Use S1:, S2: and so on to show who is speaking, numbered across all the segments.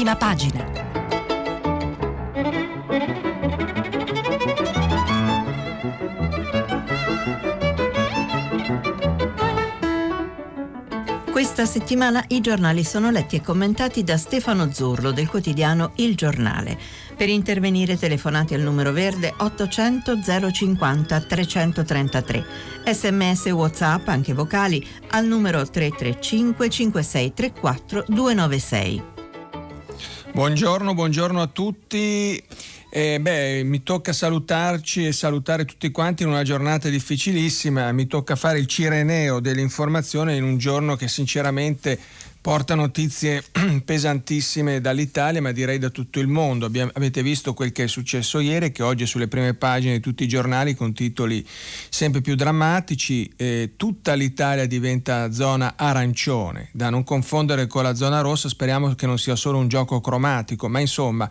S1: prima pagina. Questa settimana i giornali sono letti e commentati da Stefano Zurlo del quotidiano Il Giornale. Per intervenire telefonate al numero verde 800 050 333. Sms WhatsApp, anche vocali, al numero 335 5634 296.
S2: Buongiorno, buongiorno a tutti. Eh, beh, mi tocca salutarci e salutare tutti quanti in una giornata difficilissima, mi tocca fare il cireneo dell'informazione in un giorno che sinceramente porta notizie pesantissime dall'Italia, ma direi da tutto il mondo. Abbiamo, avete visto quel che è successo ieri, che oggi è sulle prime pagine di tutti i giornali con titoli sempre più drammatici. Eh, tutta l'Italia diventa zona arancione, da non confondere con la zona rossa. Speriamo che non sia solo un gioco cromatico, ma insomma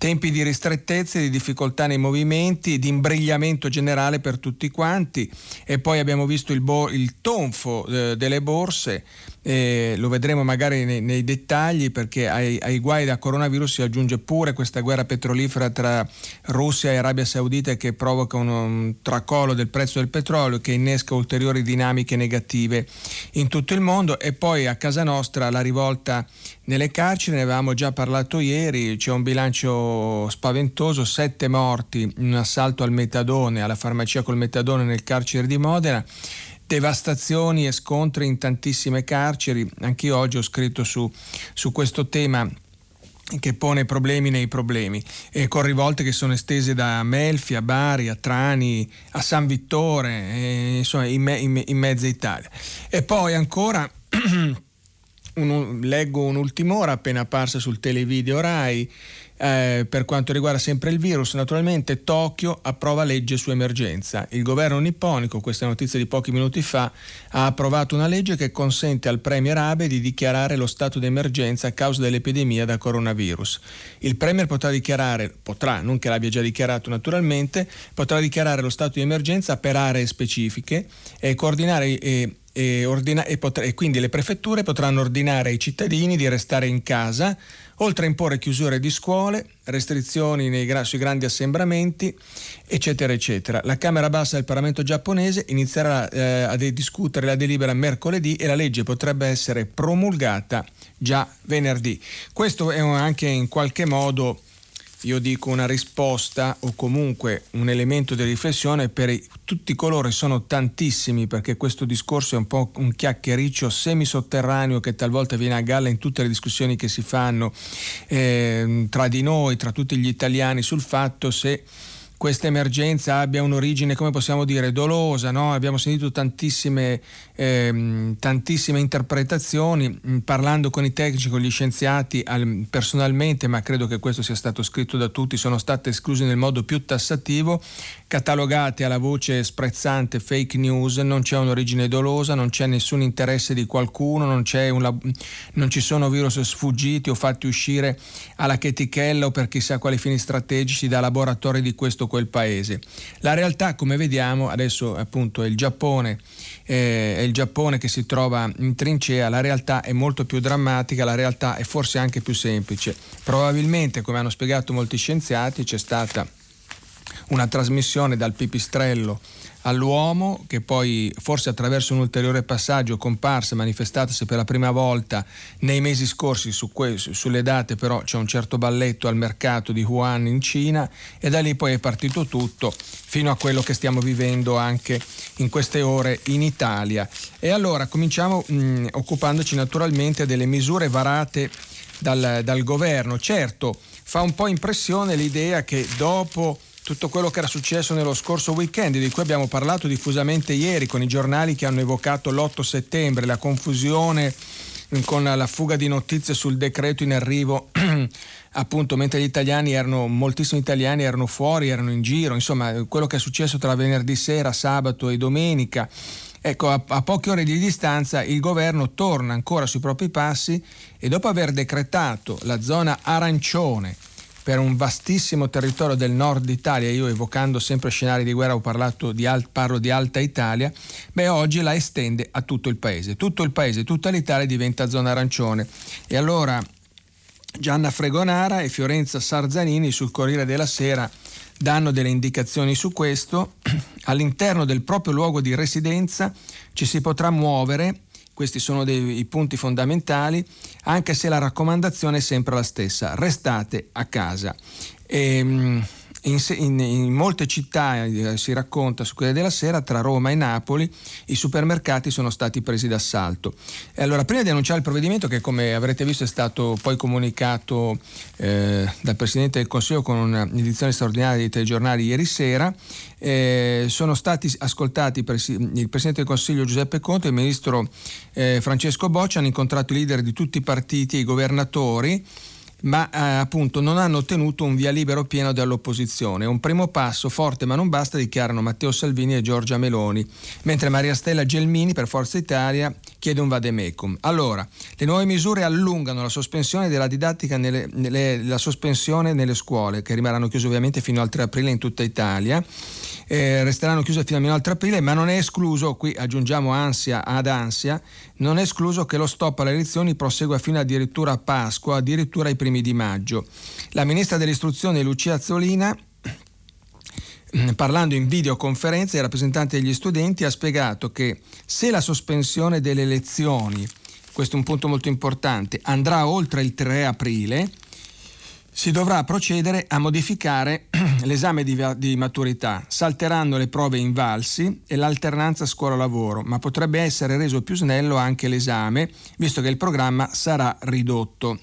S2: tempi di ristrettezze, di difficoltà nei movimenti, di imbrigliamento generale per tutti quanti e poi abbiamo visto il, bo- il tonfo eh, delle borse, eh, lo vedremo magari nei, nei dettagli perché ai, ai, guai da coronavirus si aggiunge pure questa guerra petrolifera tra Russia e Arabia Saudita che provoca un, un tracollo del prezzo del petrolio che innesca ulteriori dinamiche negative in tutto il mondo. E poi a casa nostra la rivolta nelle carceri, ne avevamo già parlato ieri, c'è un bilancio spaventoso, sette morti in un assalto al metadone, alla farmacia col metadone nel carcere di Modena devastazioni e scontri in tantissime carceri. Anch'io oggi ho scritto su, su questo tema che pone problemi nei problemi, e con rivolte che sono estese da Melfi a Bari, a Trani, a San Vittore, e, insomma in, me, in, in mezza Italia. E poi ancora un, leggo un'ultima ora appena apparsa sul televideo RAI eh, per quanto riguarda sempre il virus, naturalmente Tokyo approva legge su emergenza. Il governo nipponico, questa è notizia di pochi minuti fa, ha approvato una legge che consente al Premier Abe di dichiarare lo stato di emergenza a causa dell'epidemia da coronavirus. Il Premier potrà dichiarare, potrà, non che l'abbia già dichiarato naturalmente, potrà dichiarare lo stato di emergenza per aree specifiche e coordinare e e, ordina- e, potre- e, quindi le prefetture potranno ordinare ai cittadini di restare in casa, oltre a imporre chiusure di scuole, restrizioni gra- sui grandi assembramenti, eccetera, eccetera. La Camera Bassa del Parlamento giapponese inizierà eh, a discutere la delibera mercoledì e la legge potrebbe essere promulgata già venerdì. Questo è anche in qualche modo io dico una risposta o comunque un elemento di riflessione per tutti coloro sono tantissimi, perché questo discorso è un po' un chiacchiericcio semisotterraneo che talvolta viene a galla in tutte le discussioni che si fanno eh, tra di noi, tra tutti gli italiani, sul fatto se questa emergenza abbia un'origine, come possiamo dire, dolosa. No? Abbiamo sentito tantissime, ehm, tantissime interpretazioni, mm, parlando con i tecnici, con gli scienziati al, personalmente, ma credo che questo sia stato scritto da tutti, sono state escluse nel modo più tassativo catalogate alla voce sprezzante fake news, non c'è un'origine dolosa, non c'è nessun interesse di qualcuno, non, un, non ci sono virus sfuggiti o fatti uscire alla chetichella o per chissà quali fini strategici da laboratori di questo o quel paese. La realtà, come vediamo, adesso appunto è il Giappone, eh, è il Giappone che si trova in trincea, la realtà è molto più drammatica, la realtà è forse anche più semplice. Probabilmente, come hanno spiegato molti scienziati, c'è stata una trasmissione dal pipistrello all'uomo che poi forse attraverso un ulteriore passaggio comparsa, manifestatasi per la prima volta nei mesi scorsi su que- sulle date però c'è un certo balletto al mercato di Wuhan in Cina e da lì poi è partito tutto fino a quello che stiamo vivendo anche in queste ore in Italia. E allora cominciamo mh, occupandoci naturalmente delle misure varate dal, dal governo. Certo, fa un po' impressione l'idea che dopo tutto quello che era successo nello scorso weekend, di cui abbiamo parlato diffusamente ieri con i giornali che hanno evocato l'8 settembre, la confusione con la fuga di notizie sul decreto in arrivo, appunto mentre gli italiani erano, moltissimi italiani erano fuori, erano in giro, insomma quello che è successo tra venerdì sera, sabato e domenica. Ecco, a, a poche ore di distanza il governo torna ancora sui propri passi e dopo aver decretato la zona arancione per un vastissimo territorio del nord Italia, io evocando sempre scenari di guerra di al, parlo di alta Italia, beh oggi la estende a tutto il paese. Tutto il paese, tutta l'Italia diventa zona arancione. E allora Gianna Fregonara e Fiorenza Sarzanini sul Corriere della Sera danno delle indicazioni su questo. All'interno del proprio luogo di residenza ci si potrà muovere, questi sono dei punti fondamentali, anche se la raccomandazione è sempre la stessa, restate a casa. E, ehm, in, in, in, molte città, eh, si racconta su quelle della Sera, tra Roma e Napoli, i supermercati sono stati presi d'assalto. E allora, prima di annunciare il provvedimento, che come avrete visto è stato poi comunicato eh, dal Presidente del Consiglio con un'edizione straordinaria dei telegiornali ieri sera, eh, sono stati ascoltati il Presidente del Consiglio Giuseppe Conte e il Ministro eh, Francesco Boccia, hanno incontrato i leader di tutti i partiti e i governatori ma eh, appunto non hanno ottenuto un via libero pieno dall'opposizione. Un primo passo forte ma non basta, dichiarano Matteo Salvini e Giorgia Meloni, mentre Maria Stella Gelmini per Forza Italia chiede un vademecum. Allora, le nuove misure allungano la sospensione della didattica nelle, nelle, la sospensione nelle scuole, che rimarranno chiuse ovviamente fino al 3 aprile in tutta Italia. Eh, resteranno chiuse fino al 3 aprile, ma non è escluso, qui aggiungiamo ansia ad ansia, non è escluso che lo stop alle elezioni prosegua fino addirittura a Pasqua, addirittura ai primi di maggio. La ministra dell'istruzione Lucia Azzolina Mm, parlando in videoconferenza ai rappresentanti degli studenti, ha spiegato che se la sospensione delle lezioni, questo è un punto molto importante, andrà oltre il 3 aprile, si dovrà procedere a modificare l'esame di, di, maturità, salteranno le prove invalsi e l'alternanza scuola-lavoro, ma potrebbe essere reso più snello anche l'esame, visto che il programma sarà ridotto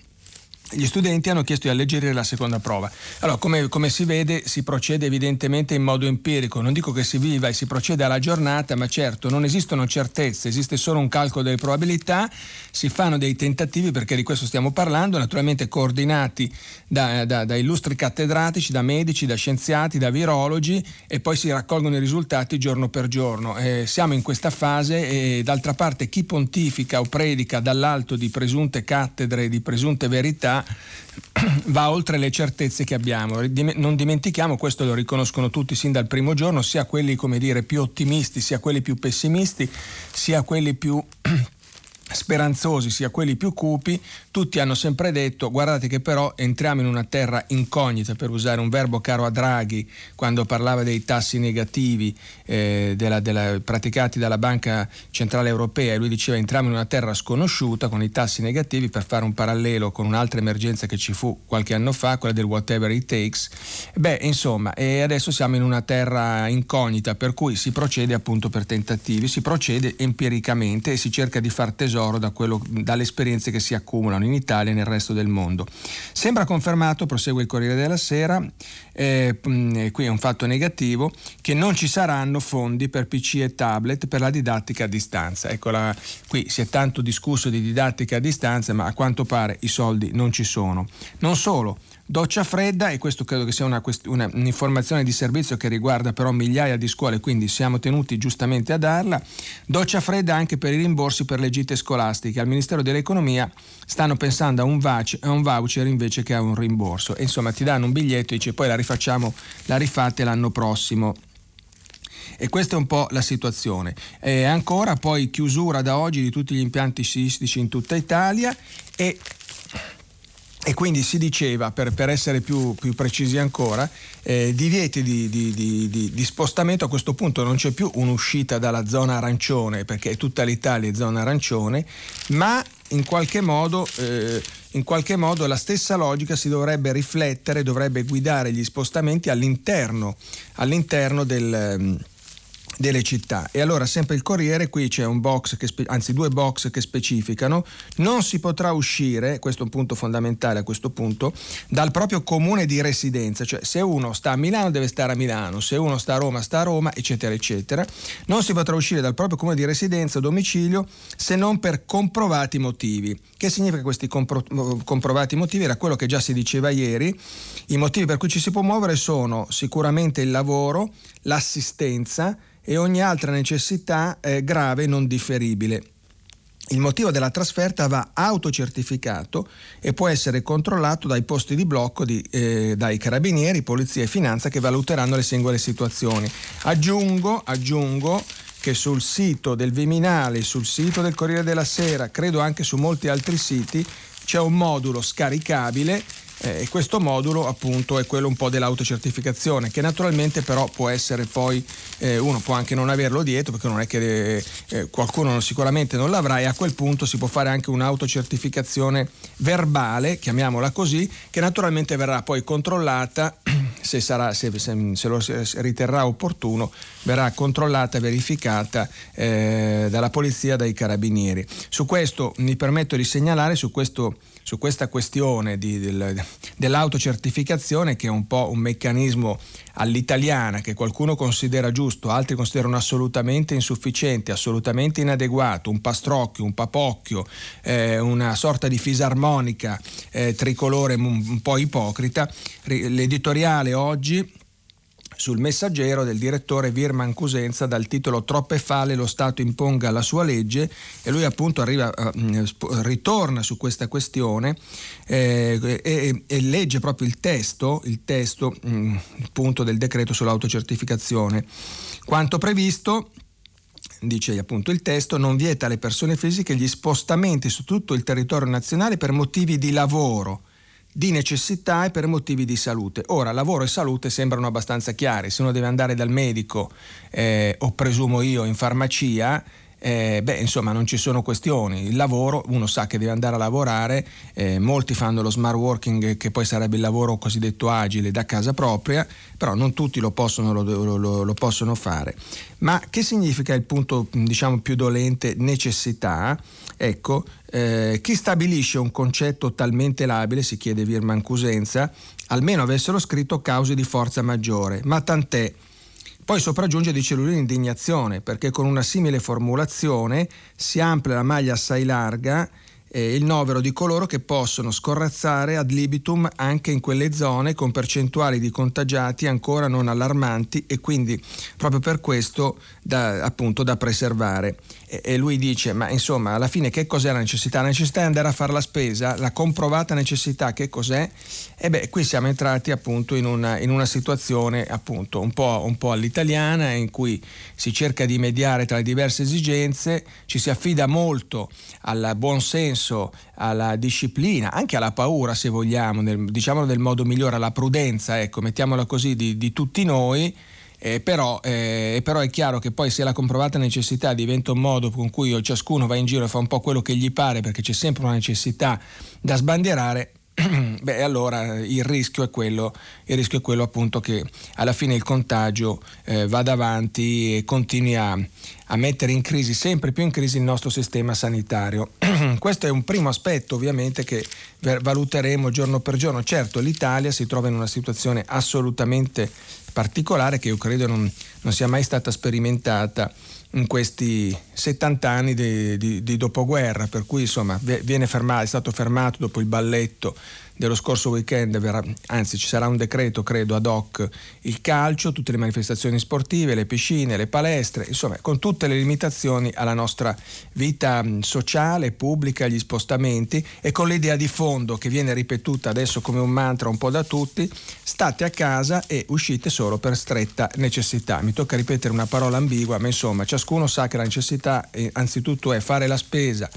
S2: gli studenti hanno chiesto di alleggerire la seconda prova. Allora, come, come, si vede, si procede evidentemente in modo empirico. Non dico che si viva e si procede alla giornata, ma certo non esistono certezze, esiste solo un calcolo delle probabilità, si fanno dei tentativi, perché di questo stiamo parlando, naturalmente coordinati da, da, da illustri cattedratici, da medici, da scienziati, da virologi e poi si raccolgono i risultati giorno per giorno. Eh, siamo in questa fase e d'altra parte chi pontifica o predica dall'alto di presunte cattedre, di presunte verità, va oltre le certezze che abbiamo. Non dimentichiamo, questo lo riconoscono tutti sin dal primo giorno, sia quelli dire, più ottimisti, sia quelli più pessimisti, sia quelli più speranzosi sia quelli più cupi, tutti hanno sempre detto guardate che però entriamo in una terra incognita, per usare un verbo caro a Draghi quando parlava dei tassi negativi eh, della, della, praticati dalla Banca Centrale Europea e lui diceva entriamo in una terra sconosciuta con i tassi negativi per fare un parallelo con un'altra emergenza che ci fu qualche anno fa, quella del whatever it takes. Beh, insomma, e adesso siamo in una terra incognita per cui si procede appunto per tentativi, si procede empiricamente e si cerca di far tesoro tesoro da quello, dalle esperienze che si accumulano in Italia e nel resto del mondo. Sembra confermato, prosegue il Corriere della Sera, eh, qui è un fatto negativo, che non ci saranno fondi per PC e tablet per la didattica a distanza. Ecco, qui si è tanto discusso di didattica a distanza, ma a quanto pare i soldi non ci sono. Non solo, Doccia fredda, e questo credo che sia una, una, un'informazione di servizio che riguarda però migliaia di scuole, quindi siamo tenuti giustamente a darla. Doccia fredda anche per i rimborsi per le gite scolastiche. Al Ministero dell'Economia stanno pensando a un, vac- a un voucher invece che a un rimborso. E insomma ti danno un biglietto e dice poi la rifacciamo, la rifate l'anno prossimo. E questa è un po' la situazione. E ancora poi chiusura da oggi di tutti gli impianti sciistici in tutta Italia e e quindi si diceva, per, per essere più, più, precisi ancora, eh, divieti di, di, di, di, spostamento, a questo punto non c'è più un'uscita dalla zona arancione, perché tutta l'Italia è zona arancione, ma in qualche modo... Eh, in qualche modo la stessa logica si dovrebbe riflettere, dovrebbe guidare gli spostamenti all'interno, all'interno del, delle città. E allora sempre il Corriere, qui c'è un box, che, anzi due box che specificano, non si potrà uscire, questo è un punto fondamentale a questo punto, dal proprio comune di residenza, cioè se uno sta a Milano deve stare a Milano, se uno sta a Roma sta a Roma, eccetera, eccetera. Non si potrà uscire dal proprio comune di residenza o domicilio se non per comprovati motivi. Che significa questi compro- comprovati motivi? Era quello che già si diceva ieri. I motivi per cui ci si può muovere sono sicuramente il lavoro, l'assistenza, e ogni altra necessità eh, grave non differibile. Il motivo della trasferta va autocertificato e può essere controllato dai posti di blocco di, eh, dai carabinieri, polizia e finanza che valuteranno le singole situazioni. Aggiungo, aggiungo che sul sito del Viminale, sul sito del Corriere della Sera, credo anche su molti altri siti, c'è un modulo scaricabile eh, questo modulo appunto è quello un po' dell'autocertificazione che naturalmente però può essere poi eh, uno può anche non averlo dietro perché non è che eh, qualcuno sicuramente non l'avrà e a quel punto si può fare anche un'autocertificazione verbale chiamiamola così che naturalmente verrà poi controllata se, sarà, se, se, se lo riterrà opportuno verrà controllata e verificata eh, dalla polizia dai carabinieri. Su questo mi permetto di segnalare su questo su questa questione di, del, dell'autocertificazione che è un po' un meccanismo all'italiana che qualcuno considera giusto, altri considerano assolutamente insufficiente, assolutamente inadeguato, un pastrocchio, un papocchio, eh, una sorta di fisarmonica eh, tricolore un, un po' ipocrita. L'editoriale oggi sul messaggero del direttore Virman Cusenza dal titolo Troppe fale lo Stato imponga la sua legge e lui appunto arriva, uh, ritorna su questa questione eh, e, e, legge proprio il testo, il testo appunto del decreto sull'autocertificazione. Quanto previsto dice appunto il testo, non vieta alle persone fisiche gli spostamenti su tutto il territorio nazionale per motivi di lavoro, di necessità e per motivi di salute. Ora, lavoro e salute sembrano abbastanza chiari, se uno deve andare dal medico eh, o presumo io in farmacia, eh, beh, insomma, non ci sono questioni. Il lavoro, uno sa che deve andare a lavorare, eh, molti fanno lo smart working, che poi sarebbe il lavoro cosiddetto agile da casa propria, però non tutti lo possono, lo, lo, lo possono fare. Ma che significa il punto, diciamo, più dolente necessità? Ecco, eh, chi stabilisce un concetto talmente labile, si chiede Virman Cusenza, almeno avessero scritto cause di forza maggiore, ma tant'è. Poi sopraggiunge, dice lui, l'indignazione, perché con una simile formulazione si amplia la maglia assai larga eh, il novero di coloro che possono scorrazzare ad libitum anche in quelle zone con percentuali di contagiati ancora non allarmanti e quindi proprio per questo da, appunto da preservare. E, lui dice, ma insomma, alla fine che cos'è la necessità? La necessità è andare a fare la spesa, la comprovata necessità che cos'è? E beh, qui siamo entrati appunto in una, in una situazione appunto un po', un po' all'italiana in cui si cerca di mediare tra le diverse esigenze, ci si affida molto al buon senso, alla disciplina, anche alla paura se vogliamo, nel, diciamolo nel modo migliore, alla prudenza, ecco, mettiamola così, di, di tutti noi eh, però, eh, però, è chiaro che poi se la comprovata necessità diventa un modo con cui ciascuno va in giro e fa un po' quello che gli pare perché c'è sempre una necessità da sbandierare, beh allora il rischio è quello, rischio è quello appunto che alla fine il contagio eh, vada avanti e continui a, a mettere in crisi, sempre più in crisi il nostro sistema sanitario. Questo è un primo aspetto ovviamente che valuteremo giorno per giorno. Certo l'Italia si trova in una situazione assolutamente particolare che io credo non, non sia mai stata sperimentata in questi 70 anni di, di, di dopoguerra, per cui insomma fermato, è stato fermato dopo il balletto dello scorso weekend, verrà, anzi ci sarà un decreto credo ad hoc, il calcio, tutte le manifestazioni sportive, le piscine, le palestre, insomma con tutte le limitazioni alla nostra vita sociale, pubblica, gli spostamenti e con l'idea di fondo che viene ripetuta adesso come un mantra un po' da tutti, state a casa e uscite solo per stretta necessità. Mi tocca ripetere una parola ambigua, ma insomma ciascuno sa che la necessità eh, anzitutto è fare la spesa,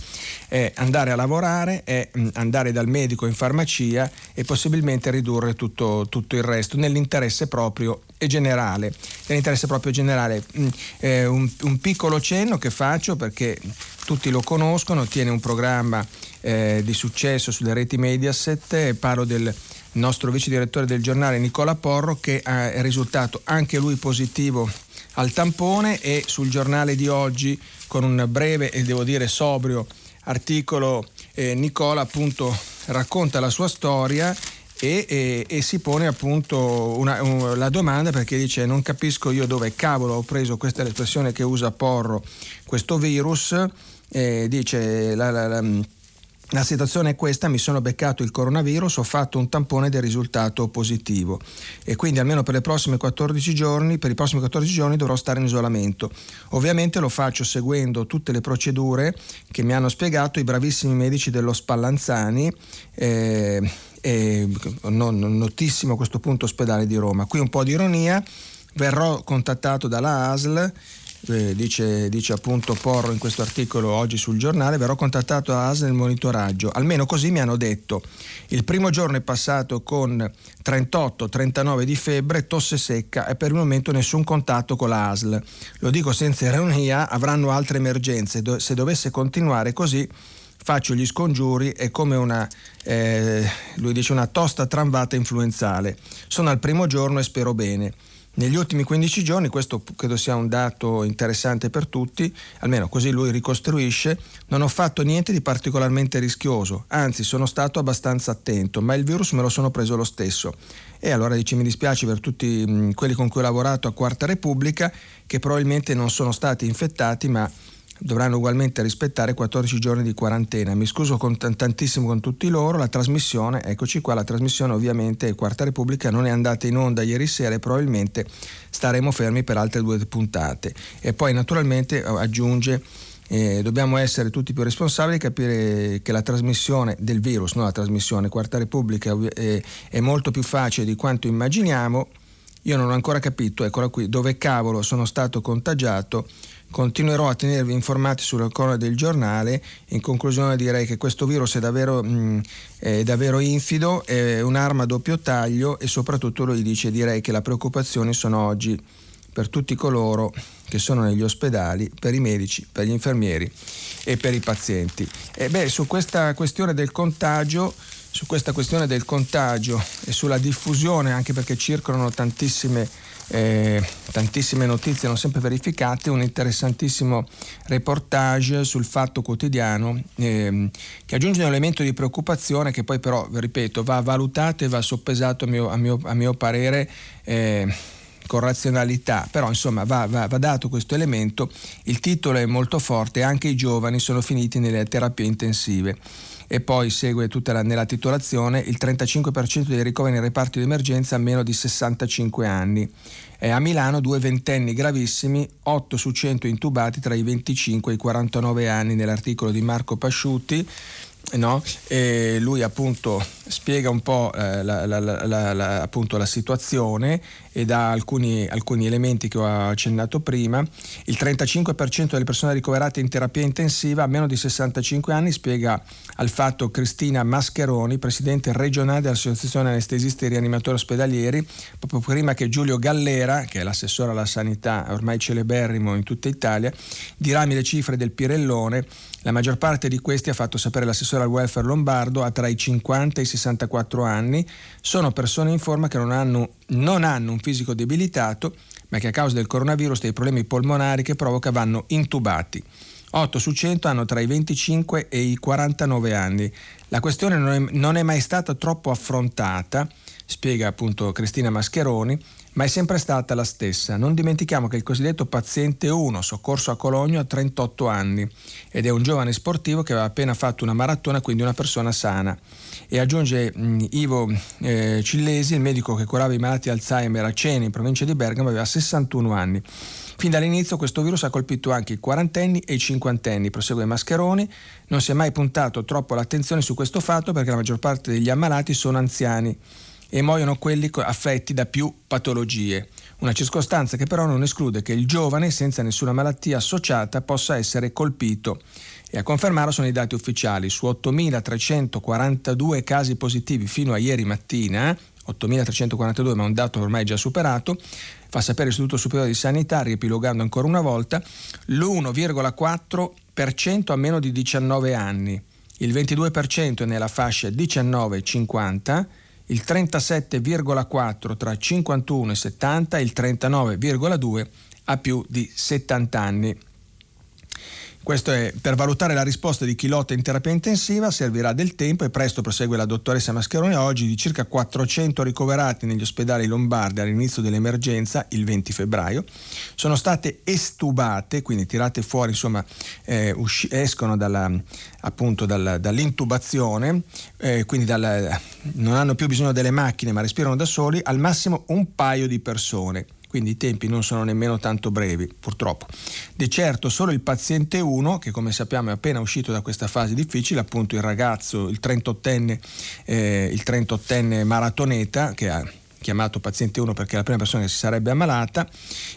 S2: è andare a lavorare, è andare dal medico in farmacia, e possibilmente ridurre tutto, tutto il resto nell'interesse proprio e generale. Nell'interesse proprio generale. Mm, eh, un, un, piccolo cenno che faccio perché tutti lo conoscono, tiene un programma eh, di successo sulle reti Mediaset, parlo del nostro vice direttore del giornale Nicola Porro che è risultato anche lui positivo al tampone e sul giornale di oggi con un breve e devo dire sobrio articolo eh, Nicola appunto racconta la sua storia e, e, e, si pone appunto una, un, la domanda perché dice non capisco io dove cavolo ho preso questa espressione che usa Porro questo virus. Eh, dice la, la, la la situazione è questa, mi sono beccato il coronavirus, ho fatto un tampone del risultato positivo e quindi almeno per, 14 giorni, per i prossimi 14 giorni dovrò stare in isolamento. Ovviamente lo faccio seguendo tutte le procedure che mi hanno spiegato i bravissimi medici dello Spallanzani. Eh, eh, notissimo a questo punto ospedale di Roma. Qui un po' di ironia, verrò contattato dalla ASL eh, dice, dice, appunto Porro in questo articolo oggi sul giornale, verrò contattato a AS nel monitoraggio, almeno così mi hanno detto. Il primo giorno è passato con 38-39 di febbre, tosse secca e per il momento nessun contatto con la ASL. Lo dico senza ironia, avranno altre emergenze, se dovesse continuare così faccio gli scongiuri, è come una, eh, lui dice, una tosta tramvata influenzale. Sono al primo giorno e spero bene. Negli ultimi 15 giorni, questo credo sia un dato interessante per tutti, almeno così lui ricostruisce, non ho fatto niente di particolarmente rischioso, anzi sono stato abbastanza attento, ma il virus me lo sono preso lo stesso. E allora dice mi dispiace per tutti quelli con cui ho lavorato a Quarta Repubblica, che probabilmente non sono stati infettati, ma dovranno ugualmente rispettare 14 giorni di quarantena. Mi scuso con t- tantissimo con tutti loro, la trasmissione, eccoci qua, la trasmissione ovviamente Quarta Repubblica non è andata in onda ieri sera e probabilmente staremo fermi per altre due puntate. E poi naturalmente eh, aggiunge eh, dobbiamo essere tutti più responsabili e capire che la trasmissione del virus, no la trasmissione Quarta Repubblica è, è molto più facile di quanto immaginiamo. Io non ho ancora capito, eccola qui, dove cavolo sono stato contagiato Continuerò a tenervi informati sulle colonne del giornale. In conclusione direi che questo virus è davvero, mh, mm, è davvero infido, è un'arma a doppio taglio e soprattutto lui dice direi che le preoccupazioni sono oggi per tutti coloro che sono negli ospedali, per i medici, per gli infermieri e per i pazienti. E beh, su questa questione del contagio su questa questione del contagio e sulla diffusione, anche perché circolano tantissime eh, tantissime notizie non sempre verificate, un interessantissimo reportage sul Fatto Quotidiano eh, che aggiunge un elemento di preoccupazione che poi però, ripeto, va valutato e va soppesato a mio, a mio, a mio parere. Eh, con razionalità, però insomma va, va, va, dato questo elemento, il titolo è molto forte, anche i giovani sono finiti nelle terapie intensive e poi segue tutta la, nella titolazione il 35% dei ricoveri nei reparti di emergenza a meno di 65 anni. E a Milano due ventenni gravissimi, 8 su 100 intubati tra i 25 e i 49 anni nell'articolo di Marco Pasciutti. No? lui appunto spiega un po' eh, la, la, la, appunto la situazione e dà alcuni, alcuni, elementi che ho accennato prima. Il 35% delle persone ricoverate in terapia intensiva a meno di 65 anni spiega al fatto Cristina Mascheroni, presidente regionale dell'Associazione Anestesisti e Rianimatori Ospedalieri, proprio prima che Giulio Gallera, che è l'assessore alla sanità ormai celeberrimo in tutta Italia, dirami le cifre del Pirellone. La maggior parte di questi, ha fatto sapere l'assessore al welfare lombardo, ha tra i 50 e i 64 anni, sono persone in forma che non hanno, non hanno un fisico debilitato, ma che a causa del coronavirus dei problemi polmonari che provoca vanno intubati. 8 su 100 hanno tra i 25 e i 49 anni. La questione non è, non è mai stata troppo affrontata, spiega appunto Cristina Mascheroni, ma è sempre stata la stessa. Non dimentichiamo che il cosiddetto paziente 1, soccorso a Cologno, ha 38 anni ed è un giovane sportivo che aveva appena fatto una maratona, quindi una persona sana. E aggiunge mh, Ivo eh, Cillesi, il medico che curava i malati Alzheimer a Ceni, in provincia di Bergamo, aveva 61 anni. Fin dall'inizio questo virus ha colpito anche i quarantenni e i cinquantenni, prosegue Mascheroni. Non si è mai puntato troppo l'attenzione su questo fatto perché la maggior parte degli ammalati sono anziani e muoiono quelli affetti da più patologie. Una circostanza che però non esclude che il giovane senza nessuna malattia associata possa essere colpito. E a confermarlo sono i dati ufficiali. Su 8.342 casi positivi fino a ieri mattina, 8.342 ma un dato ormai già superato, fa sapere l'Istituto Superiore di Sanità, riepilogando ancora una volta, l'1,4% a meno di 19 anni, il 22% è nella fascia 19-50, il 37,4 tra 51 e 70 e il 39,2 a più di 70 anni. Questo è per valutare la risposta di chi lotta in terapia intensiva servirà del tempo e presto prosegue la dottoressa Mascheroni. Oggi di circa 400 ricoverati negli ospedali lombardi all'inizio dell'emergenza, il 20 febbraio, sono state estubate, quindi tirate fuori, insomma, eh, usci- escono dalla, appunto dal, dall'intubazione, eh, quindi dal, non hanno più bisogno delle macchine ma respirano da soli, al massimo un paio di persone quindi i tempi non sono nemmeno tanto brevi, purtroppo. Di certo solo il paziente 1, che come sappiamo è appena uscito da questa fase difficile, appunto il ragazzo, il 38enne, eh, il 38enne maratoneta, che ha chiamato paziente 1 perché è la prima persona che si sarebbe ammalata,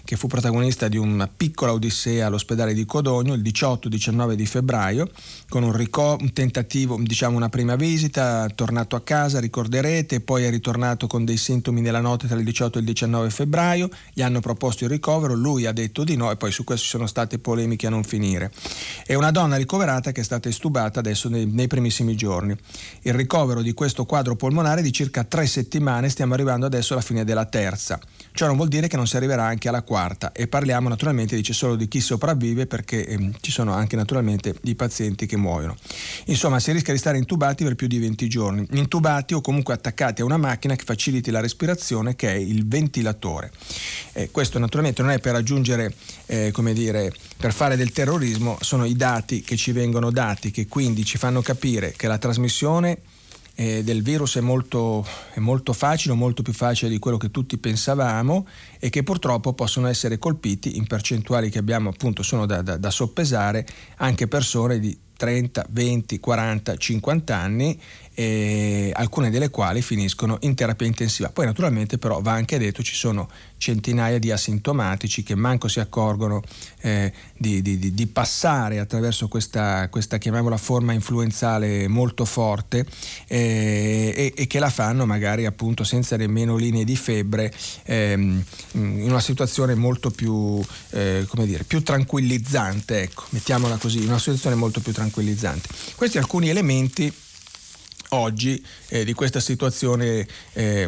S2: che fu protagonista di una piccola odissea all'ospedale di Codogno il 18-19 di febbraio, con un, rico- un tentativo, diciamo una prima visita, tornato a casa, ricorderete, poi è ritornato con dei sintomi nella notte tra il 18 e il 19 febbraio, gli hanno proposto il ricovero, lui ha detto di no e poi su questo ci sono state polemiche a non finire. È una donna ricoverata che è stata estubata adesso nei, nei primissimi giorni. Il ricovero di questo quadro polmonare di circa tre settimane, stiamo arrivando adesso alla fine della terza. Ciò non vuol dire che non si arriverà anche alla quarta e parliamo naturalmente, dice solo di chi sopravvive perché ehm, ci sono anche naturalmente i pazienti che muoiono. Insomma, si rischia di stare intubati per più di 20 giorni, intubati o comunque attaccati a una macchina che faciliti la respirazione che è il ventilatore. Eh, questo naturalmente non è per aggiungere, eh, come dire, per fare del terrorismo, sono i dati che ci vengono dati che quindi ci fanno capire che la trasmissione eh, del virus è molto, è molto facile, molto più facile di quello che tutti pensavamo e che purtroppo possono essere colpiti in percentuali che abbiamo appunto sono da, da, da soppesare anche persone di 30, 20, 40, 50 anni eh, alcune delle quali finiscono in terapia intensiva. Poi naturalmente però va anche detto ci sono centinaia di asintomatici che manco si accorgono eh, di, di, di, passare attraverso questa, questa, chiamiamola forma influenzale molto forte eh, e, e, che la fanno magari appunto senza nemmeno linee di febbre ehm, in una situazione molto più, eh, come dire, più tranquillizzante, ecco, mettiamola così, in una situazione molto più tranquillizzante. Questi alcuni elementi oggi eh, di questa situazione eh,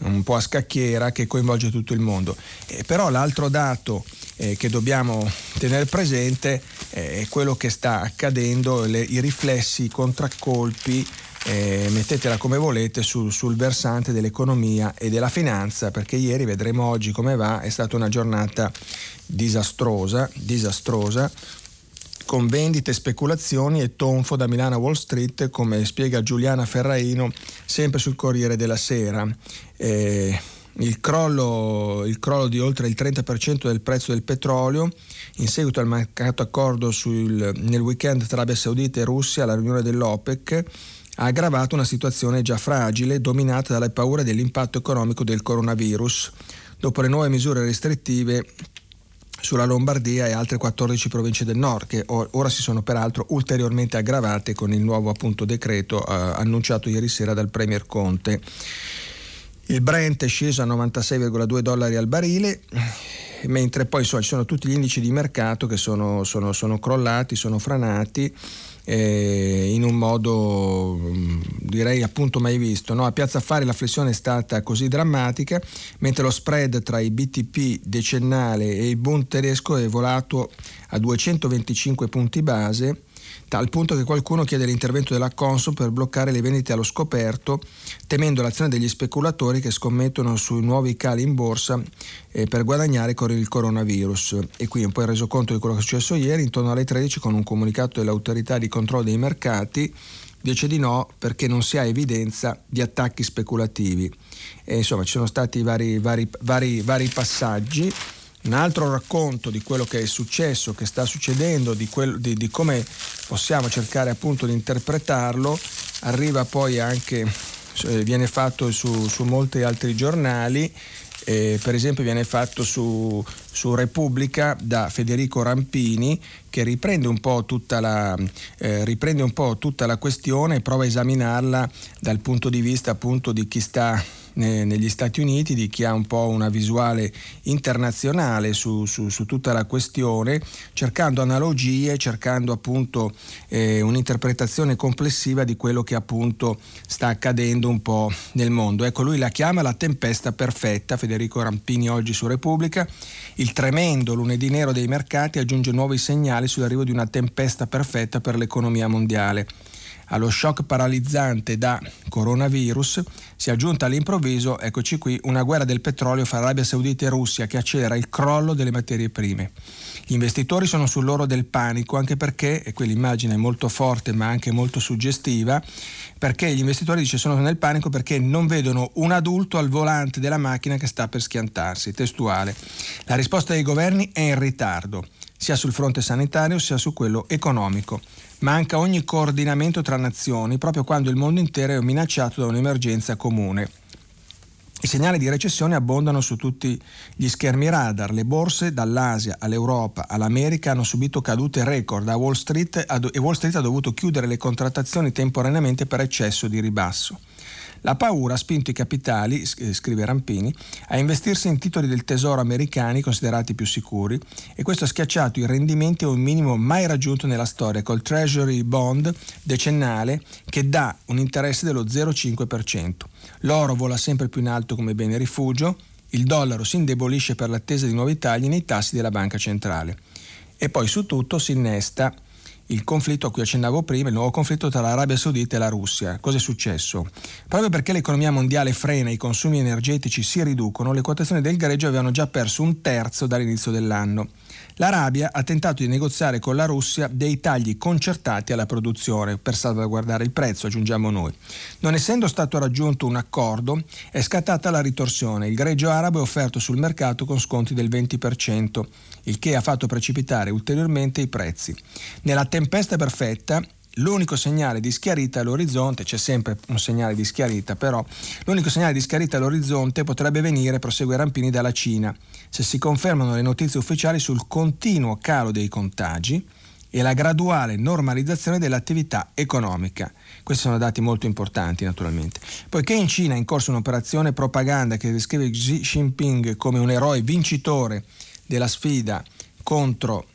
S2: un po' a scacchiera che coinvolge tutto il mondo. Eh, però l'altro dato eh, che dobbiamo tenere presente eh, è quello che sta accadendo, le, i riflessi, i contraccolpi eh, mettetela come volete sul, sul, versante dell'economia e della finanza perché ieri vedremo oggi come va è stata una giornata disastrosa disastrosa con vendite, speculazioni e tonfo da Milano a Wall Street, come spiega Giuliana Ferraino, sempre sul Corriere della Sera. Eh, il, crollo, il crollo, di oltre il 30% del prezzo del petrolio in seguito al mancato accordo sul, nel weekend tra Arabia Saudita e Russia alla riunione dell'OPEC ha aggravato una situazione già fragile dominata dalle paure dell'impatto economico del coronavirus. Dopo le nuove misure restrittive sulla Lombardia e altre 14 province del nord che ora si sono peraltro ulteriormente aggravate con il nuovo appunto, decreto eh, annunciato ieri sera dal Premier Conte. Il Brent è sceso a 96,2 dollari al barile mentre poi insomma, ci sono tutti gli indici di mercato che sono, sono, sono crollati, sono franati eh, in un modo mm, direi appunto mai visto. No? A Piazza Affari la flessione è stata così drammatica, mentre lo spread tra i BTP decennale e il Bund tedesco è volato a 225 punti base al punto che qualcuno chiede l'intervento della Consul per bloccare le vendite allo scoperto, temendo l'azione degli speculatori che scommettono sui nuovi cali in borsa eh, per guadagnare con il coronavirus. E qui un po' il resoconto di quello che è successo ieri, intorno alle 13 con un comunicato dell'autorità di controllo dei mercati dice di no perché non si ha evidenza di attacchi speculativi. E insomma ci sono stati vari, vari, vari, vari passaggi. Un altro racconto di quello che è successo, che sta succedendo, di, quel, di, di come possiamo cercare appunto di interpretarlo, arriva poi anche, eh, viene fatto su, su molti altri giornali. Eh, per esempio viene fatto su, su, Repubblica da Federico Rampini che riprende un, la, eh, riprende un po' tutta la, questione e prova a esaminarla dal punto di vista appunto di chi sta negli Stati Uniti, di chi ha un po' una visuale internazionale su, su, su tutta la questione, cercando analogie, cercando appunto eh, un'interpretazione complessiva di quello che appunto sta accadendo un po' nel mondo. Ecco, lui la chiama la tempesta perfetta, Federico Rampini oggi su Repubblica, il tremendo lunedì nero dei mercati aggiunge nuovi segnali sull'arrivo di una tempesta perfetta per l'economia mondiale. Allo shock paralizzante da coronavirus si è aggiunta all'improvviso, eccoci qui, una guerra del petrolio fra Arabia Saudita e Russia che accelera il crollo delle materie prime. Gli investitori sono sull'oro del panico anche perché, e quell'immagine è molto forte ma anche molto suggestiva, perché gli investitori dice sono nel panico perché non vedono un adulto al volante della macchina che sta per schiantarsi. Testuale. La risposta dei governi è in ritardo, sia sul fronte sanitario sia su quello economico. Manca ogni coordinamento tra nazioni proprio quando il mondo intero è minacciato da un'emergenza comune. I segnali di recessione abbondano su tutti gli schermi radar. Le borse dall'Asia all'Europa all'America hanno subito cadute record Wall Street, e Wall Street ha dovuto chiudere le contrattazioni temporaneamente per eccesso di ribasso. La paura ha spinto i capitali, eh, scrive Rampini, a investirsi in titoli del tesoro americani considerati più sicuri e questo ha schiacciato i rendimenti a un minimo mai raggiunto nella storia col Treasury Bond decennale che dà un interesse dello 0,5%. L'oro vola sempre più in alto come bene rifugio, il dollaro si indebolisce per l'attesa di nuovi tagli nei tassi della banca centrale. E poi su tutto si innesta il conflitto a cui accennavo prima, il nuovo conflitto tra l'Arabia Saudita e la Russia. Cosa è successo? Proprio perché l'economia mondiale frena i consumi energetici si riducono, le quotazioni del greggio avevano già perso un terzo dall'inizio dell'anno. L'Arabia ha tentato di negoziare con la Russia dei tagli concertati alla produzione per salvaguardare il prezzo, aggiungiamo noi. Non essendo stato raggiunto un accordo, è scattata la ritorsione. Il greggio arabo è offerto sul mercato con sconti del 20%, il che ha fatto precipitare ulteriormente i prezzi. Nella tempesta perfetta, L'unico segnale di schiarita all'orizzonte, c'è sempre un segnale di schiarita, però l'unico segnale di schiarita all'orizzonte potrebbe venire, prosegue Rampini, dalla Cina, se si confermano le notizie ufficiali sul continuo calo dei contagi e la graduale normalizzazione dell'attività economica. Questi sono dati molto importanti naturalmente. Poiché in Cina è in corso un'operazione propaganda che descrive Xi Jinping come un eroe vincitore della sfida contro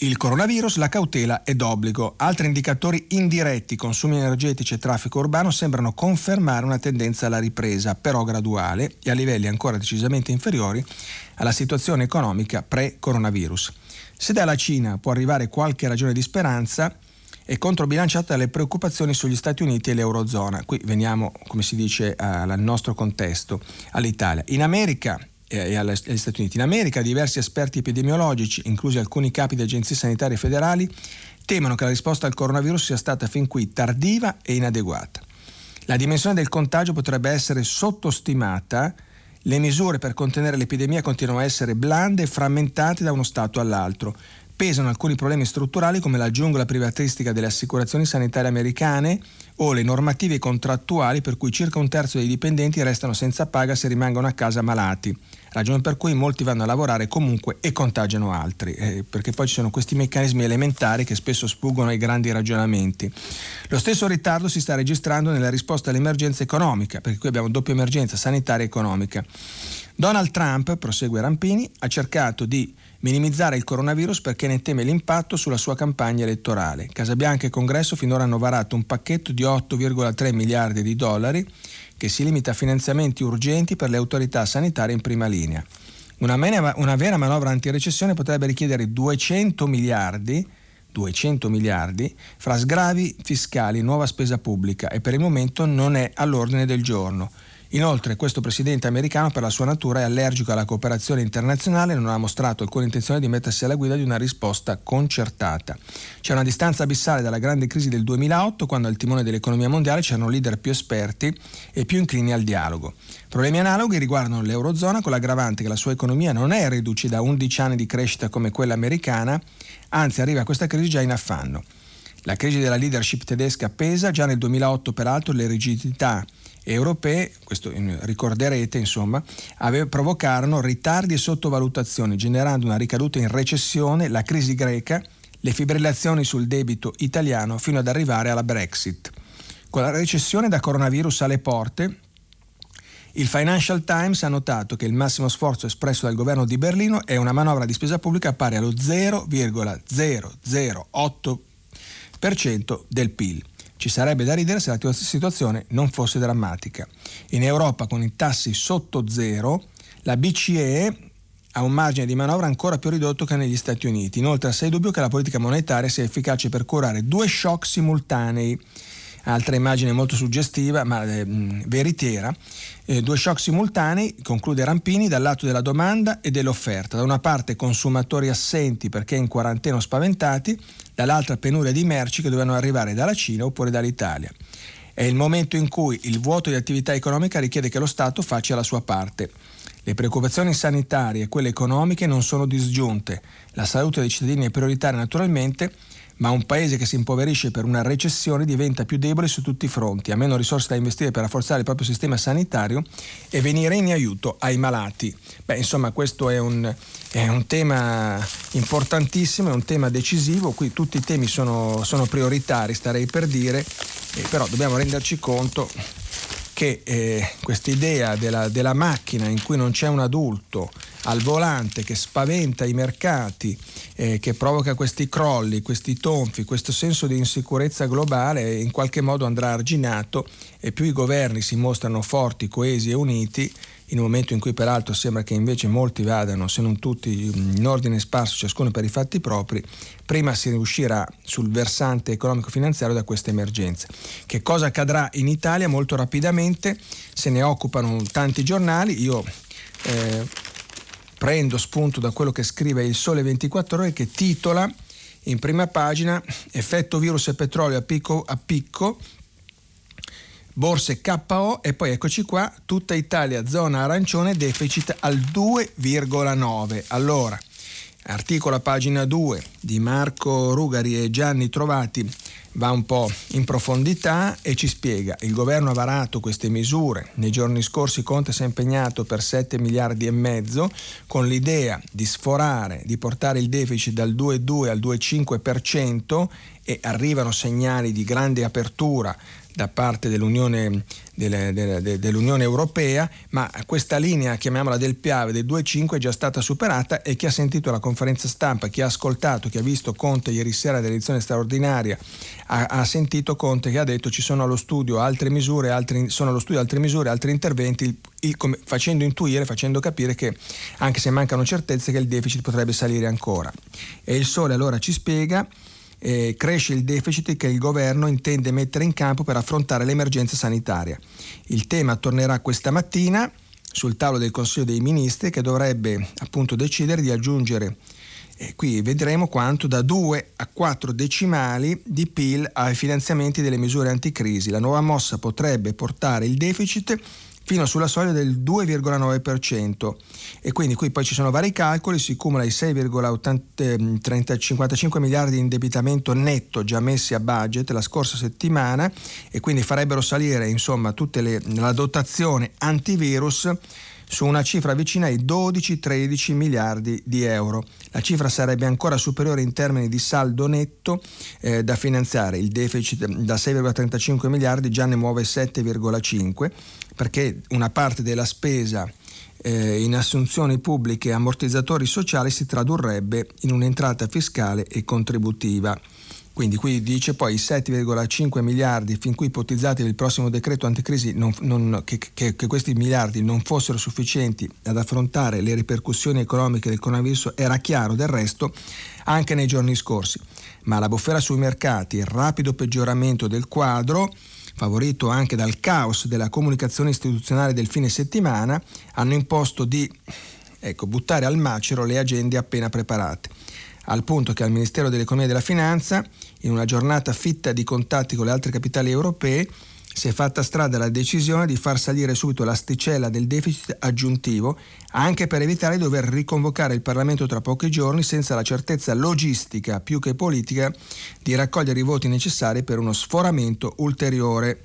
S2: il coronavirus, la cautela è d'obbligo. Altri indicatori indiretti, consumi energetici e traffico urbano, sembrano confermare una tendenza alla ripresa, però graduale e a livelli ancora decisamente inferiori alla situazione economica pre-coronavirus. Se dalla Cina può arrivare qualche ragione di speranza, è controbilanciata dalle preoccupazioni sugli Stati Uniti e l'Eurozona. Qui veniamo, come si dice, al nostro contesto, all'Italia. In America e agli Stati Uniti. In America diversi esperti epidemiologici, inclusi alcuni capi di agenzie sanitarie federali, temono che la risposta al coronavirus sia stata fin qui tardiva e inadeguata. La dimensione del contagio potrebbe essere sottostimata, le misure per contenere l'epidemia continuano a essere blande e frammentate da uno Stato all'altro. Pesano alcuni problemi strutturali come la giungla privatistica delle assicurazioni sanitarie americane, o le normative contrattuali per cui circa un terzo dei dipendenti restano senza paga se rimangono a casa malati, ragione per cui molti vanno a lavorare comunque e contagiano altri, eh, perché poi ci sono questi meccanismi elementari che spesso sfuggono ai grandi ragionamenti. Lo stesso ritardo si sta registrando nella risposta all'emergenza economica, perché qui abbiamo doppia emergenza sanitaria e economica. Donald Trump, prosegue Rampini, ha cercato di minimizzare il coronavirus perché ne teme l'impatto sulla sua campagna elettorale. Casabianca e Congresso finora hanno varato un pacchetto di 8,3 miliardi di dollari che si limita a finanziamenti urgenti per le autorità sanitarie in prima linea. Una, mena, una vera manovra antirecessione potrebbe richiedere 200 miliardi 200 miliardi fra sgravi fiscali e nuova spesa pubblica e per il momento non è all'ordine del giorno. Inoltre questo presidente americano per la sua natura è allergico alla cooperazione internazionale e non ha mostrato alcuna intenzione di mettersi alla guida di una risposta concertata. C'è una distanza abissale dalla grande crisi del 2008 quando al timone dell'economia mondiale c'erano leader più esperti e più inclini al dialogo. Problemi analoghi riguardano l'Eurozona con l'aggravante che la sua economia non è riduce da 11 anni di crescita come quella americana, anzi arriva a questa crisi già in affanno. La crisi della leadership tedesca pesa, già nel 2008 peraltro le rigidità europee, questo ricorderete insomma, provocarono ritardi e sottovalutazioni, generando una ricaduta in recessione, la crisi greca, le fibrillazioni sul debito italiano fino ad arrivare alla Brexit. Con la recessione da coronavirus alle porte, il Financial Times ha notato che il massimo sforzo espresso dal governo di Berlino è una manovra di spesa pubblica pari allo 0,008% del PIL. Ci sarebbe da ridere se la situazione non fosse drammatica. In Europa con i tassi sotto zero, la BCE ha un margine di manovra ancora più ridotto che negli Stati Uniti. Inoltre assai dubbio che la politica monetaria sia efficace per curare due shock simultanei. Altra immagine molto suggestiva, ma eh, veritiera. Eh, due shock simultanei, conclude Rampini, dal lato della domanda e dell'offerta. Da una parte consumatori assenti perché in quarantena o spaventati, dall'altra penuria di merci che dovevano arrivare dalla Cina oppure dall'Italia. È il momento in cui il vuoto di attività economica richiede che lo Stato faccia la sua parte. Le preoccupazioni sanitarie e quelle economiche non sono disgiunte. La salute dei cittadini è prioritaria naturalmente, ma un paese che si impoverisce per una recessione diventa più debole su tutti i fronti, ha meno risorse da investire per rafforzare il proprio sistema sanitario e venire in aiuto ai malati. Beh, insomma, questo è un, è un tema importantissimo, è un tema decisivo, qui tutti i temi sono, sono prioritari, starei per dire, eh, però dobbiamo renderci conto che eh, quest'idea della, della macchina in cui non c'è un adulto al volante che spaventa i mercati, eh, che provoca questi crolli, questi tonfi, questo senso di insicurezza globale in qualche modo andrà arginato e più i governi si mostrano forti, coesi e uniti, in un momento in cui peraltro sembra che invece molti vadano, se non tutti, in ordine sparso, ciascuno per i fatti propri, prima si riuscirà sul versante economico-finanziario da questa emergenza. Che cosa accadrà in Italia? Molto rapidamente se ne occupano tanti giornali, io eh, prendo spunto da quello che scrive il Sole 24 ore che titola in prima pagina effetto virus e petrolio a picco, a picco borse KO e poi eccoci qua, tutta Italia zona arancione, deficit al 2,9. Allora, articolo a pagina 2 di Marco Rugari e Gianni Trovati va un po' in profondità e ci spiega il governo ha varato queste misure nei giorni scorsi Conte si è impegnato per 7 miliardi e mezzo con l'idea di sforare di portare il deficit dal 2,2 al 2,5% e arrivano segnali di grande apertura da parte dell'Unione, delle, delle, dell'Unione, Europea, ma questa linea, chiamiamola del Piave, del 2,5 è già stata superata e chi ha sentito la conferenza stampa, chi ha ascoltato, chi ha visto Conte ieri sera dell'edizione straordinaria, ha, ha sentito Conte che ha detto ci sono allo studio altre misure, altri, sono allo studio altre misure, altri interventi, il, il, come, facendo intuire, facendo capire che anche se mancano certezze che il deficit potrebbe salire ancora. E il Sole allora ci spiega eh, cresce il deficit che il governo intende mettere in campo per affrontare l'emergenza sanitaria. Il tema tornerà questa mattina sul tavolo del Consiglio dei Ministri che dovrebbe appunto decidere di aggiungere e qui vedremo quanto da 2 a 4 decimali di PIL ai finanziamenti delle misure anticrisi. La nuova mossa potrebbe portare il deficit fino sulla soglia del 2,9% e quindi qui poi ci sono vari calcoli, si cumula i 6,55 miliardi di indebitamento netto già messi a budget la scorsa settimana e quindi farebbero salire insomma tutta la dotazione antivirus su una cifra vicina ai 12-13 miliardi di euro. La cifra sarebbe ancora superiore in termini di saldo netto eh, da finanziare. Il deficit da 6,35 miliardi già ne muove 7,5 perché una parte della spesa eh, in assunzioni pubbliche e ammortizzatori sociali si tradurrebbe in un'entrata fiscale e contributiva. Quindi qui dice poi i 7,5 miliardi fin qui ipotizzati nel prossimo decreto anticrisi non, non, che, che, che, questi miliardi non fossero sufficienti ad affrontare le ripercussioni economiche del coronavirus era chiaro del resto anche nei giorni scorsi. Ma la bufera sui mercati, il rapido peggioramento del quadro, favorito anche dal caos della comunicazione istituzionale del fine settimana, hanno imposto di ecco, buttare al macero le agende appena preparate al punto che al Ministero dell'Economia e della Finanza, in una giornata fitta di contatti con le altre capitali europee, si è fatta strada la decisione di far salire subito l'asticella del deficit aggiuntivo, anche per evitare di dover riconvocare il Parlamento tra pochi giorni senza la certezza logistica più che politica di raccogliere i voti necessari per uno sforamento ulteriore.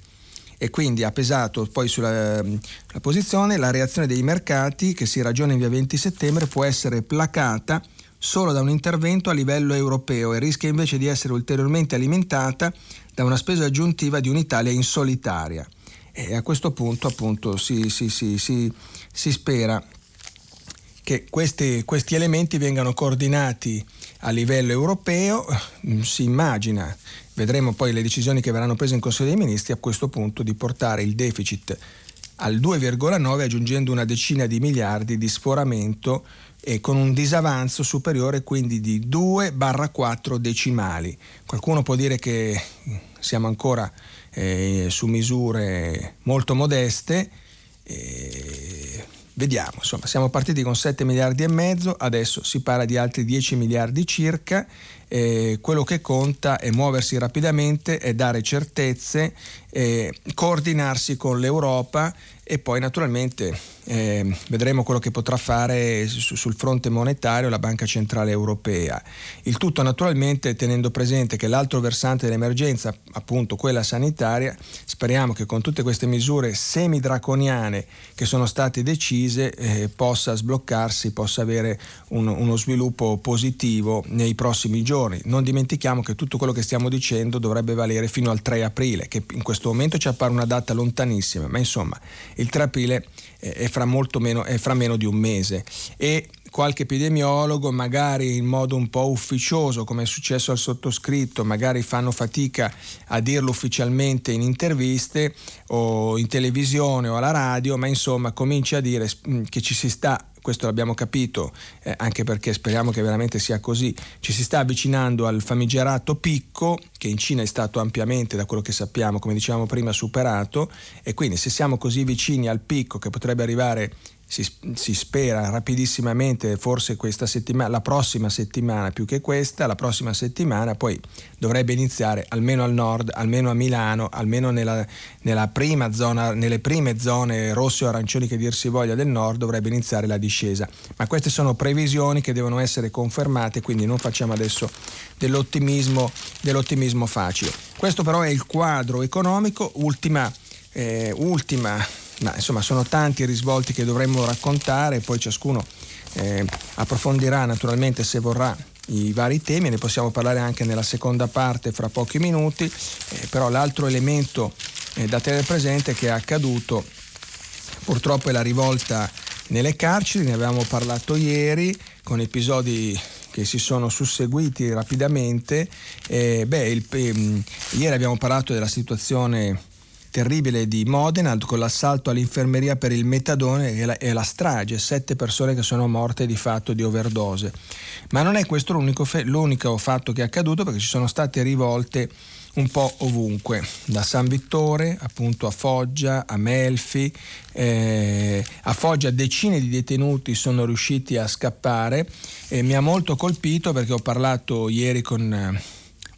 S2: E quindi ha pesato poi sulla posizione la reazione dei mercati che si ragiona in via 20 settembre può essere placata solo da un intervento a livello europeo e rischia invece di essere ulteriormente alimentata da una spesa aggiuntiva di un'Italia in solitaria. E a questo punto appunto si, si, si, si spera che questi, questi, elementi vengano coordinati a livello europeo, si immagina, vedremo poi le decisioni che verranno prese in Consiglio dei Ministri, a questo punto di portare il deficit al 2,9 aggiungendo una decina di miliardi di sforamento e con un disavanzo superiore quindi di 2-4 decimali. Qualcuno può dire che siamo ancora eh, su misure molto modeste. Eh, vediamo, insomma, siamo partiti con 7 miliardi e mezzo, adesso si parla di altri 10 miliardi circa. Eh, quello che conta è muoversi rapidamente, è dare certezze, coordinarsi con l'Europa e poi naturalmente eh, vedremo quello che potrà fare su, sul fronte monetario la Banca Centrale Europea. Il tutto naturalmente tenendo presente che l'altro versante dell'emergenza, appunto quella sanitaria, speriamo che con tutte queste misure semidraconiane che sono state decise eh, possa sbloccarsi, possa avere un, uno sviluppo positivo nei prossimi giorni. Non dimentichiamo che tutto quello che stiamo dicendo dovrebbe valere fino al 3 aprile, che in questo momento ci appare una data lontanissima, ma insomma il 3 aprile è fra, meno, è fra meno di un mese. E qualche epidemiologo, magari in modo un po' ufficioso, come è successo al sottoscritto, magari fanno fatica a dirlo ufficialmente in interviste o in televisione o alla radio, ma insomma comincia a dire mm, che ci si sta questo l'abbiamo capito eh, anche perché speriamo che veramente sia così, ci si sta avvicinando al famigerato picco che in Cina è stato ampiamente, da quello che sappiamo, come dicevamo prima, superato. E quindi se siamo così vicini al picco che potrebbe arrivare si, si, spera rapidissimamente, forse questa settimana, la prossima settimana più che questa, la prossima settimana poi dovrebbe iniziare almeno al nord, almeno a Milano, almeno nella, nella prima zona, nelle prime zone rosse o arancioni che dir si voglia del nord, dovrebbe iniziare la discesa. Ma queste sono previsioni che devono essere confermate, quindi non facciamo adesso dell'ottimismo, dell'ottimismo facile. Questo però è il quadro economico, ultima, eh, ultima ma insomma sono tanti i risvolti che dovremmo raccontare, poi ciascuno eh, approfondirà naturalmente se vorrà i vari temi, ne possiamo parlare anche nella seconda parte fra pochi minuti, eh, però l'altro elemento eh, da tenere presente che è accaduto purtroppo è la rivolta nelle carceri, ne avevamo parlato ieri con episodi che si sono susseguiti rapidamente. Eh, beh, il, ehm, ieri abbiamo parlato della situazione terribile di Modena con l'assalto all'infermeria per il metadone e la, e la, strage, sette persone che sono morte di fatto di overdose. Ma non è questo l'unico, l'unico fatto che è accaduto perché ci sono state rivolte un po' ovunque, da San Vittore appunto a Foggia, a Melfi, eh, a Foggia decine di detenuti sono riusciti a scappare e mi ha molto colpito perché ho parlato ieri con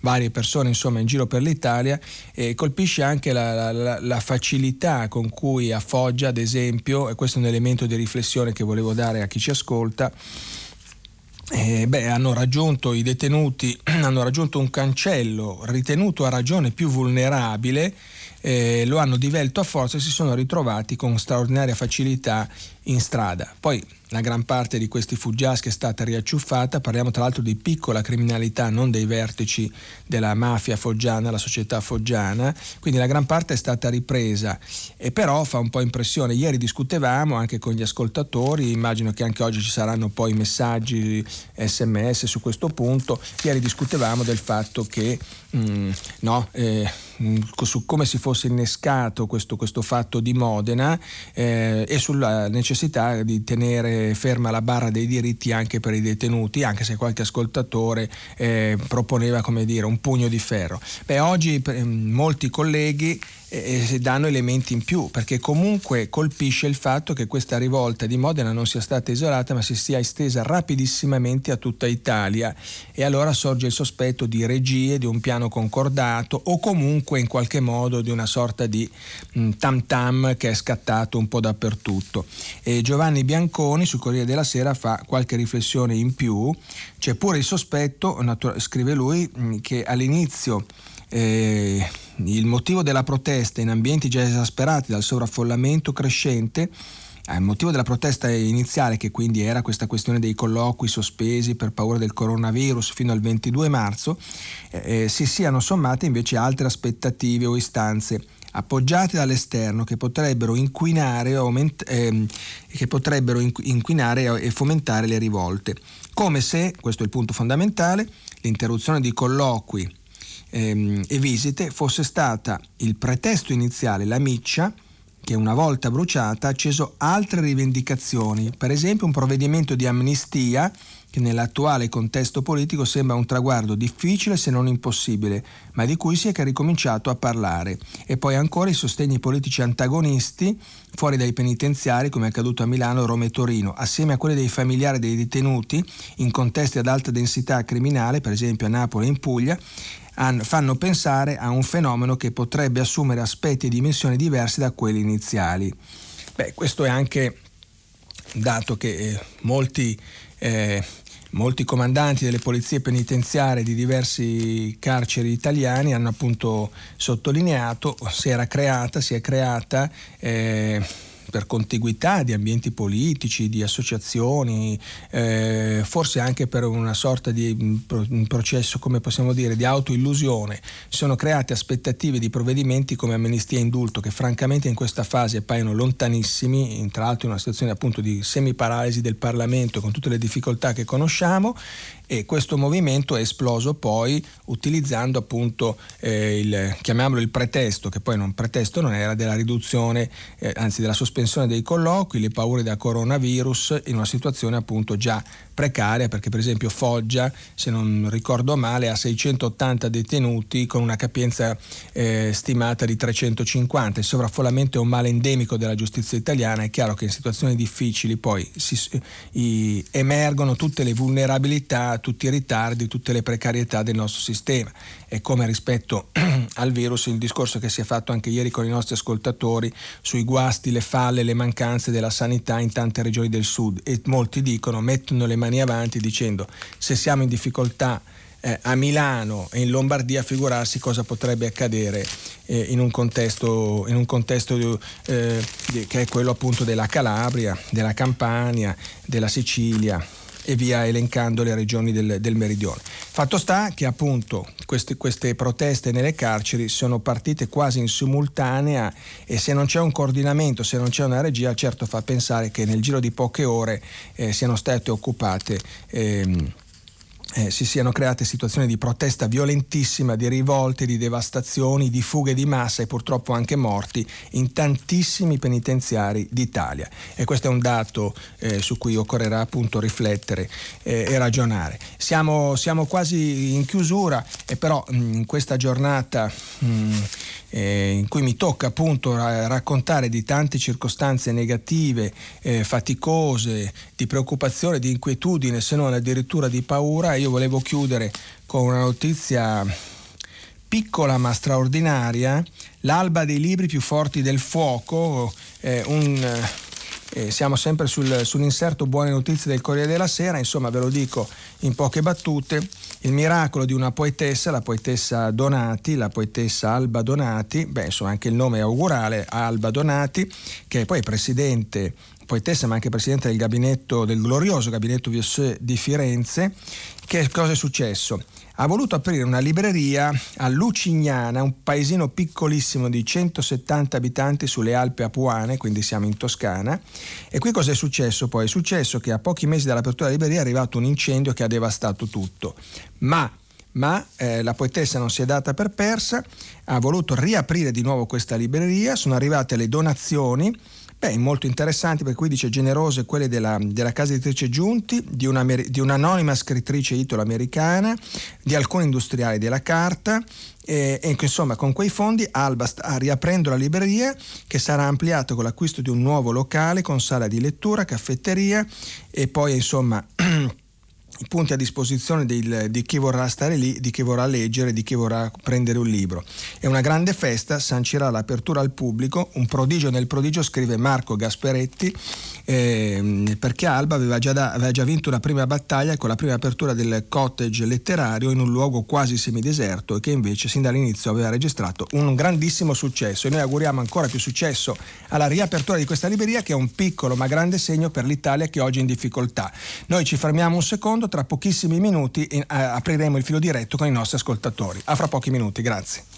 S2: varie persone insomma in giro per l'Italia e colpisce anche la, la, la facilità con cui a Foggia ad esempio, e questo è un elemento di riflessione che volevo dare a chi ci ascolta, eh, beh, hanno raggiunto i detenuti, hanno raggiunto un cancello ritenuto a ragione più vulnerabile, eh, lo hanno divelto a forza e si sono ritrovati con straordinaria facilità in strada. Poi la gran parte di questi fuggiaschi è stata riacciuffata, parliamo tra l'altro di piccola criminalità, non dei vertici della mafia foggiana, la società foggiana, quindi la gran parte è stata ripresa. E però fa un po' impressione. Ieri discutevamo anche con gli ascoltatori, immagino che anche oggi ci saranno poi messaggi sms su questo punto, ieri discutevamo del fatto che mh, mm, no, eh, su come si fosse innescato questo, questo fatto di Modena eh, e sulla necessità di tenere ferma la barra dei diritti anche per i detenuti, anche se qualche ascoltatore eh, proponeva dire un pugno di ferro. Beh, oggi molti colleghi e danno elementi in più, perché comunque colpisce il fatto che questa rivolta di Modena non sia stata isolata, ma si sia estesa rapidissimamente a tutta Italia e allora sorge il sospetto di regie, di un piano concordato o comunque in qualche modo di una sorta di tam tam che è scattato un po' dappertutto. E Giovanni Bianconi sul Corriere della Sera fa qualche riflessione in più, c'è pure il sospetto, scrive lui, che all'inizio eh, il motivo della protesta in ambienti già esasperati dal sovraffollamento crescente il motivo della protesta iniziale, che quindi era questa questione dei colloqui sospesi per paura del coronavirus fino al 22 marzo, eh, eh, si siano sommate invece altre aspettative o istanze appoggiate dall'esterno che potrebbero inquinare, aument- eh, che potrebbero inquinare e fomentare le rivolte. Come se, questo è il punto fondamentale, l'interruzione di colloqui ehm, e visite fosse stata il pretesto iniziale, la miccia, che una volta bruciata ha acceso altre rivendicazioni, per esempio un provvedimento di amnistia che nell'attuale contesto politico sembra un traguardo difficile se non impossibile, ma di cui si è ricominciato a parlare. E poi ancora i sostegni politici antagonisti fuori dai penitenziari, come è accaduto a Milano, Roma e Torino, assieme a quelli dei familiari dei detenuti in contesti ad alta densità criminale, per esempio a Napoli e in Puglia, fanno pensare a un fenomeno che potrebbe assumere aspetti e dimensioni diversi da quelli iniziali. Beh, questo è anche dato che eh, molti eh, molti comandanti delle polizie penitenziarie di diversi carceri italiani hanno appunto sottolineato si era creata, si è creata eh, per contiguità di ambienti politici, di associazioni, eh, forse anche per una sorta di un processo, come possiamo dire, di autoillusione, si sono create aspettative di provvedimenti come amnistia e indulto che francamente in questa fase appaiono lontanissimi, tra l'altro in una situazione appunto di semiparalisi del Parlamento con tutte le difficoltà che conosciamo e questo movimento è esploso poi utilizzando appunto eh, il, chiamiamolo il pretesto, che poi non pretesto non era, della riduzione, eh, anzi della sospensione dei colloqui, le paure da coronavirus in una situazione appunto già precaria perché per esempio Foggia, se non ricordo male, ha 680 detenuti con una capienza eh, stimata di 350. Il sovraffollamento è un male endemico della giustizia italiana, è chiaro che in situazioni difficili poi si, i, emergono tutte le vulnerabilità, tutti i ritardi, tutte le precarietà del nostro sistema. E come rispetto al virus il discorso che si è fatto anche ieri con i nostri ascoltatori sui guasti, le falle, le mancanze della sanità in tante regioni del sud e molti dicono, mettono le mani avanti dicendo se siamo in difficoltà eh, a Milano e in Lombardia figurarsi cosa potrebbe accadere eh, in un contesto, in un contesto eh, che è quello appunto della Calabria, della Campania, della Sicilia e via elencando le regioni del, del meridione. Fatto sta che appunto queste, queste, proteste nelle carceri sono partite quasi in simultanea e se non c'è un coordinamento, se non c'è una regia, certo fa pensare che nel giro di poche ore eh, siano state occupate. Ehm, eh, si siano create situazioni di protesta violentissima, di rivolte, di devastazioni, di fughe di massa e purtroppo anche morti in tantissimi penitenziari d'Italia. E questo è un dato eh, su cui occorrerà appunto riflettere eh, e ragionare. Siamo, siamo, quasi in chiusura e però mh, in questa giornata mh, eh, in cui mi tocca appunto ra- raccontare di tante circostanze negative, eh, faticose, di preoccupazione, di inquietudine, se non addirittura di paura, io volevo chiudere con una notizia piccola ma straordinaria, l'alba dei libri più forti del fuoco, eh, un, eh, siamo sempre sul, sull'inserto buone notizie del Corriere della Sera, insomma ve lo dico in poche battute, il miracolo di una poetessa, la poetessa Donati, la poetessa Alba Donati, beh insomma anche il nome è augurale, Alba Donati, che è poi presidente poetessa ma anche presidente del gabinetto del glorioso gabinetto Viesseux di Firenze, che cosa è successo? ha voluto aprire una libreria a Lucignana, un paesino piccolissimo di 170 abitanti sulle Alpi Apuane, quindi siamo in Toscana. E qui cosa è successo poi? È successo che a pochi mesi dall'apertura della libreria è arrivato un incendio che ha devastato tutto. Ma ma eh, la poetessa non si è data per persa, ha voluto riaprire di nuovo questa libreria, sono arrivate le donazioni Beh, molto interessanti perché qui dice generose quelle della, della casa editrice Giunti, di, una, di un'anonima scrittrice italo-americana, di alcuni industriali della carta e, e, insomma con quei fondi Alba sta riaprendo la libreria che sarà ampliata con l'acquisto di un nuovo locale con sala di lettura, caffetteria e poi insomma i punti a disposizione di, di, chi vorrà stare lì, di chi vorrà leggere, di chi vorrà prendere un libro. È una grande festa, sancirà l'apertura al pubblico, un prodigio nel prodigio, scrive Marco Gasperetti, eh, perché Alba aveva già, da, aveva già, vinto una prima battaglia con la prima apertura del cottage letterario in un luogo quasi semideserto e che invece sin dall'inizio aveva registrato un grandissimo successo e noi auguriamo ancora più successo alla riapertura di questa libreria che è un piccolo ma grande segno per l'Italia che oggi è in difficoltà. Noi ci fermiamo un secondo tra pochissimi minuti in, eh, apriremo il filo diretto con i nostri ascoltatori. A fra pochi minuti, grazie.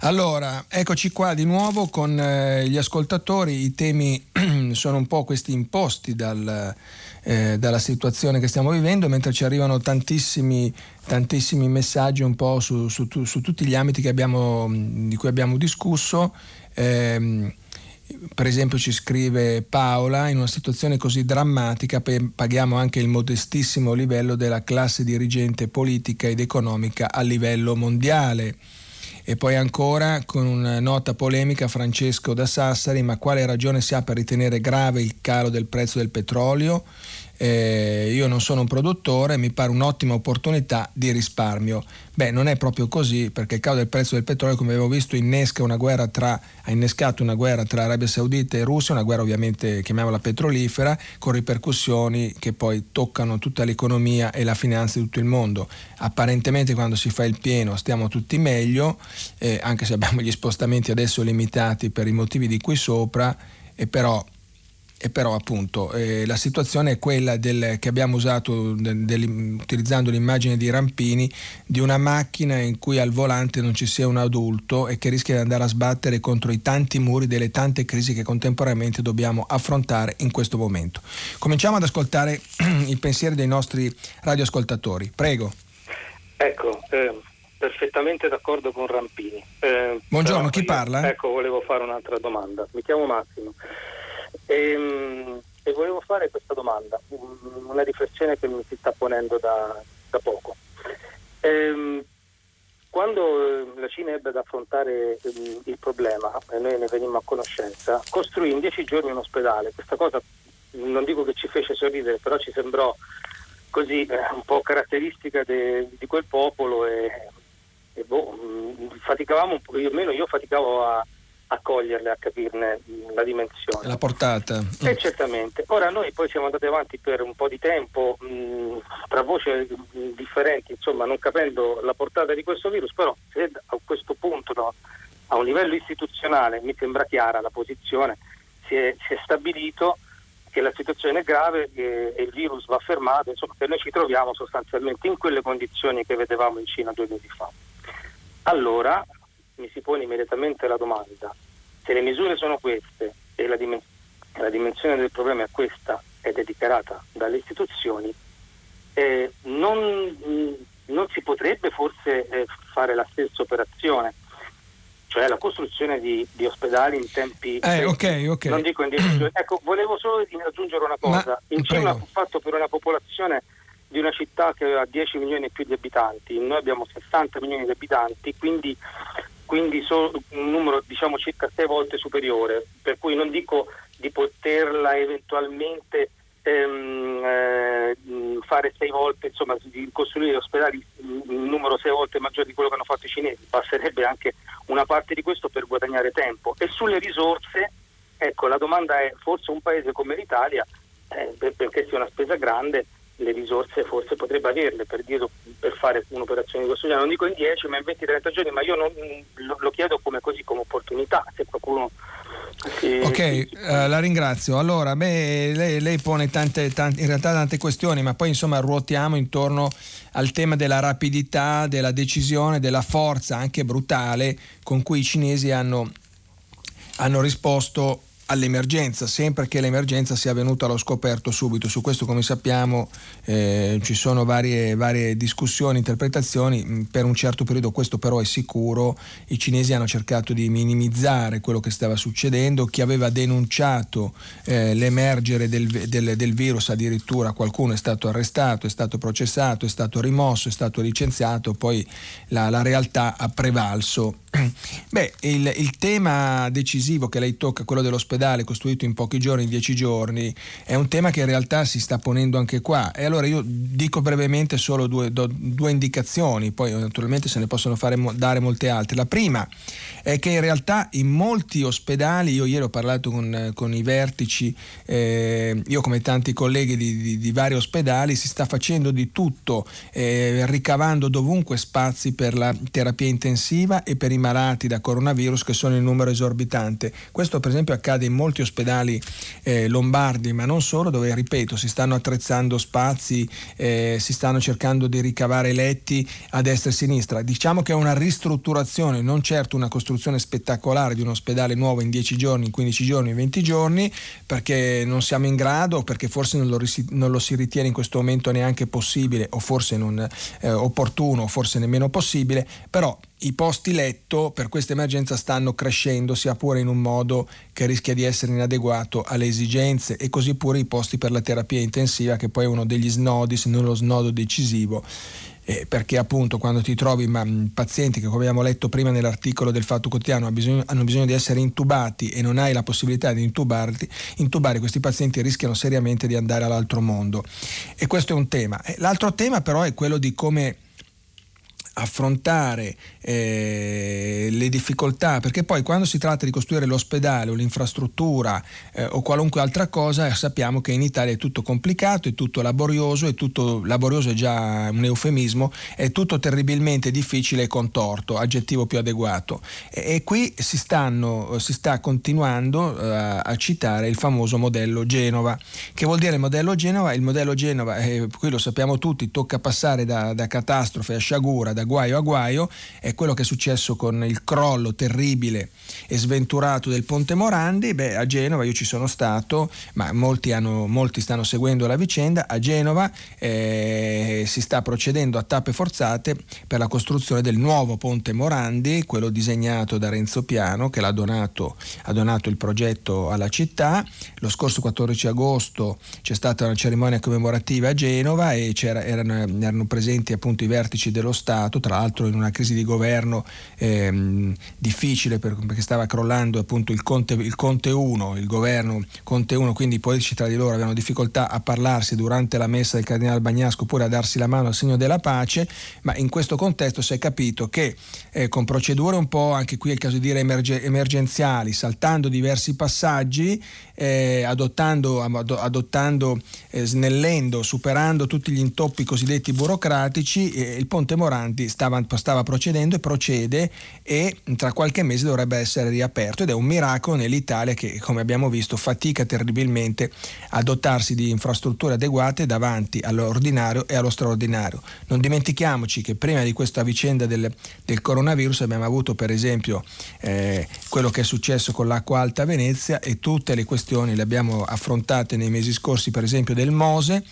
S2: Allora, eccoci qua di nuovo con eh, gli ascoltatori, i temi sono un po' questi imposti dal, eh, dalla situazione che stiamo vivendo, mentre ci arrivano tantissimi, tantissimi messaggi un po' su, su, su tutti gli ambiti abbiamo, di cui abbiamo discusso. Eh, per esempio ci scrive Paola, in una situazione così drammatica paghiamo anche il modestissimo livello della classe dirigente politica ed economica a livello mondiale. E poi ancora con una nota polemica Francesco da Sassari, ma quale ragione si ha per ritenere grave il calo del prezzo del petrolio? Eh, io non sono un produttore, mi pare un'ottima opportunità di risparmio. Beh, non è proprio così perché il calo del prezzo del petrolio, come avevo visto, innesca una guerra tra, ha innescato una guerra tra Arabia Saudita e Russia, una guerra ovviamente chiamiamola petrolifera, con ripercussioni che poi toccano tutta l'economia e la finanza di tutto il mondo. Apparentemente quando si fa il pieno stiamo tutti meglio, eh, anche se abbiamo gli spostamenti adesso limitati per i motivi di qui sopra, e però e però appunto eh, la situazione è quella del, che abbiamo usato del, del, utilizzando l'immagine di Rampini di una macchina in cui al volante non ci sia un adulto e che rischia di andare a sbattere contro i tanti muri delle tante crisi che contemporaneamente dobbiamo affrontare in questo momento. Cominciamo ad ascoltare i pensieri dei nostri radioascoltatori. Prego.
S3: Ecco, eh, perfettamente d'accordo con Rampini.
S2: Eh, Buongiorno, chi
S3: io,
S2: parla?
S3: Ecco, volevo fare un'altra domanda. Mi chiamo Massimo. E, ehm, e, volevo fare questa domanda, una riflessione che mi si sta ponendo da, da poco. Ehm, quando la Cina ebbe ad affrontare il, il problema, e noi ne venimmo a conoscenza, costruì in dieci giorni un ospedale. Questa cosa non dico che ci fece sorridere, però ci sembrò così eh, un po' caratteristica de, di quel popolo e, e boh, faticavamo un po', io, almeno io faticavo a, a coglierle, a capirne la dimensione.
S2: La portata.
S3: Eh, certamente. Ora noi poi siamo andati avanti per un po' di tempo, mh, tra voci differenti, insomma, non capendo la portata di questo virus, però se a questo punto no, a un livello istituzionale mi sembra chiara la posizione, si è, si è stabilito che la situazione è grave e, e il virus va fermato, insomma che noi ci troviamo sostanzialmente in quelle condizioni che vedevamo in Cina due mesi fa. Allora, mi si pone immediatamente la domanda, se le misure sono queste e la, dimen- la dimensione del problema è questa ed è dichiarata dalle istituzioni, eh, non, non, si potrebbe forse eh, fare la stessa operazione, cioè la costruzione di, di ospedali in tempi...
S2: Eh, okay, okay.
S3: Non dico in dieci. Ecco, volevo solo aggiungere una cosa. Ma, in Cina fu fatto per una popolazione di una città che aveva 10 milioni e più di abitanti, noi abbiamo 60 milioni di abitanti, quindi quindi so, un numero diciamo circa sei volte superiore, per cui non dico di poterla eventualmente ehm, eh, fare sei volte, insomma di costruire ospedali un numero sei volte maggiore di quello che hanno fatto i cinesi, passerebbe anche una parte di questo per guadagnare tempo. E sulle risorse, ecco la domanda è forse un paese come l'Italia, eh, perché sia una spesa grande, le risorse forse potrebbe averle per, dire, per fare un'operazione di questo genere. Non dico in 10 ma in 20-30 giorni, ma io non, lo, lo, chiedo come, così, come opportunità, se qualcuno...
S2: Si, ok, si... Uh, la ringrazio. Allora, beh, lei, lei pone tante, tante, in realtà tante questioni, ma poi insomma ruotiamo intorno al tema della rapidità, della decisione, della forza anche brutale con cui i cinesi hanno, hanno risposto all'emergenza, sempre che l'emergenza sia venuta allo scoperto subito. Su questo, come sappiamo, eh, ci sono varie, varie, discussioni, interpretazioni. Mm, per un certo periodo, questo però è sicuro, i cinesi hanno cercato di minimizzare quello che stava succedendo. Chi aveva denunciato eh, l'emergere del, del, del, virus, addirittura qualcuno è stato arrestato, è stato processato, è stato rimosso, è stato licenziato, poi la, la realtà ha prevalso. Beh, il, il tema decisivo che lei tocca, quello dell'ospedale, ospedale costruito in pochi giorni, in dieci giorni, è un tema che in realtà si sta ponendo anche qua. E allora io dico brevemente solo due, do, due indicazioni, poi naturalmente se ne possono fare, dare molte altre. La prima è che in realtà in molti ospedali, io ieri ho parlato con, con i vertici, eh, io come tanti colleghi di, di, di, vari ospedali, si sta facendo di tutto, eh, ricavando dovunque spazi per la terapia intensiva e per i malati da coronavirus che sono in numero esorbitante. Questo per esempio accade in molti ospedali eh, lombardi, ma non solo, dove, ripeto, si stanno attrezzando spazi, eh, si stanno cercando di ricavare letti a destra e a sinistra. Diciamo che è una ristrutturazione, non certo una costruzione spettacolare di un ospedale nuovo in 10 giorni, in 15 giorni, in 20 giorni, perché non siamo in grado, perché forse non lo, non lo si ritiene in questo momento neanche possibile, o forse non eh, opportuno, forse nemmeno possibile, però i posti letto per questa emergenza stanno crescendo, sia pure in un modo che rischia di essere inadeguato alle esigenze e così pure i posti per la terapia intensiva che poi è uno degli snodi, se non lo snodo decisivo eh, perché appunto quando ti trovi ma, pazienti che come abbiamo letto prima nell'articolo del Fatto Quotidiano hanno bisogno, hanno bisogno di essere intubati e non hai la possibilità di intubarti, intubare questi pazienti rischiano seriamente di andare all'altro mondo. E questo è un tema. L'altro tema però è quello di come affrontare eh, le difficoltà, perché poi quando si tratta di costruire l'ospedale o l'infrastruttura eh, o qualunque altra cosa, sappiamo che in Italia è tutto complicato, è tutto laborioso, è tutto laborioso è già un eufemismo, è tutto terribilmente difficile e contorto, aggettivo più adeguato. E, e qui si, stanno, si sta continuando eh, a citare il famoso modello Genova. Che vuol dire il modello Genova? Il modello Genova, eh, qui lo sappiamo tutti, tocca passare da, da catastrofe a sciagura, da guaio a guaio, è quello che è successo con il crollo terribile e sventurato del Ponte Morandi. Beh, a Genova io ci sono stato, ma molti, hanno, molti stanno seguendo la vicenda. A Genova eh, si sta procedendo a tappe forzate per la costruzione del nuovo Ponte Morandi, quello disegnato da Renzo Piano, che l'ha donato, ha donato il progetto alla città. Lo scorso 14 agosto c'è stata una cerimonia commemorativa a Genova e erano, erano presenti appunto i vertici dello Stato tra l'altro in una crisi di governo ehm, difficile per, perché stava crollando appunto il Conte, il Conte 1, il governo Conte 1, quindi i politici tra di loro avevano difficoltà a parlarsi durante la messa del cardinale Bagnasco oppure a darsi la mano al segno della pace, ma in questo contesto si è capito che eh, con procedure un po' anche qui è il caso di dire emerge, emergenziali, saltando diversi passaggi, eh, adottando, adottando eh, snellendo, superando tutti gli intoppi cosiddetti burocratici, eh, il Ponte Moranti stava, stava, procedendo e procede e tra qualche mese dovrebbe essere riaperto ed è un miracolo nell'Italia che come abbiamo visto fatica terribilmente a dotarsi di infrastrutture adeguate davanti all'ordinario e allo straordinario. Non dimentichiamoci che prima di questa vicenda del, del coronavirus abbiamo avuto per esempio eh, quello che è successo con l'acqua alta a Venezia e tutte le questioni le abbiamo affrontate nei mesi scorsi per esempio del Mose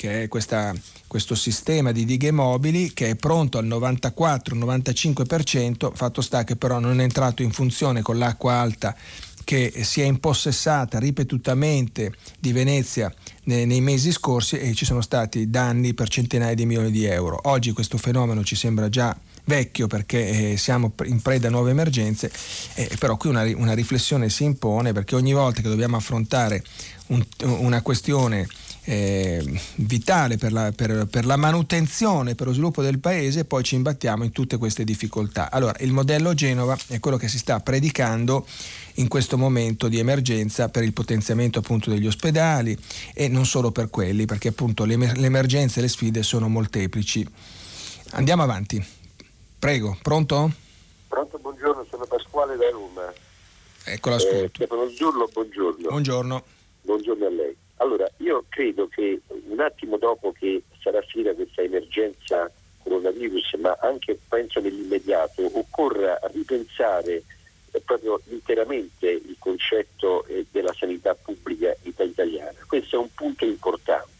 S2: che è questa, questo sistema di dighe mobili che è pronto al 94-95%, fatto sta che però non è entrato in funzione con l'acqua alta che si è impossessata ripetutamente di Venezia nei, nei, mesi scorsi e ci sono stati danni per centinaia di milioni di euro. Oggi questo fenomeno ci sembra già vecchio perché eh, siamo in preda a nuove emergenze, eh, però qui una, una, riflessione si impone perché ogni volta che dobbiamo affrontare un, una questione eh, vitale per la, per, per la, manutenzione, per lo sviluppo del paese, poi ci imbattiamo in tutte queste difficoltà. Allora, il modello Genova è quello che si sta predicando in questo momento di emergenza per il potenziamento appunto degli ospedali e non solo per quelli, perché appunto le, le emergenze e le sfide sono molteplici. Andiamo avanti. Prego, pronto?
S4: Pronto, buongiorno, sono Pasquale da Roma.
S2: Ecco l'ascolto. Eh,
S4: Stefano Zurlo, buongiorno.
S2: Buongiorno.
S4: Buongiorno a lei. Allora, io credo che un attimo dopo che sarà finita questa emergenza coronavirus, ma anche penso nell'immediato, occorra ripensare eh, proprio interamente il concetto eh, della sanità pubblica italiana. Questo è un punto importante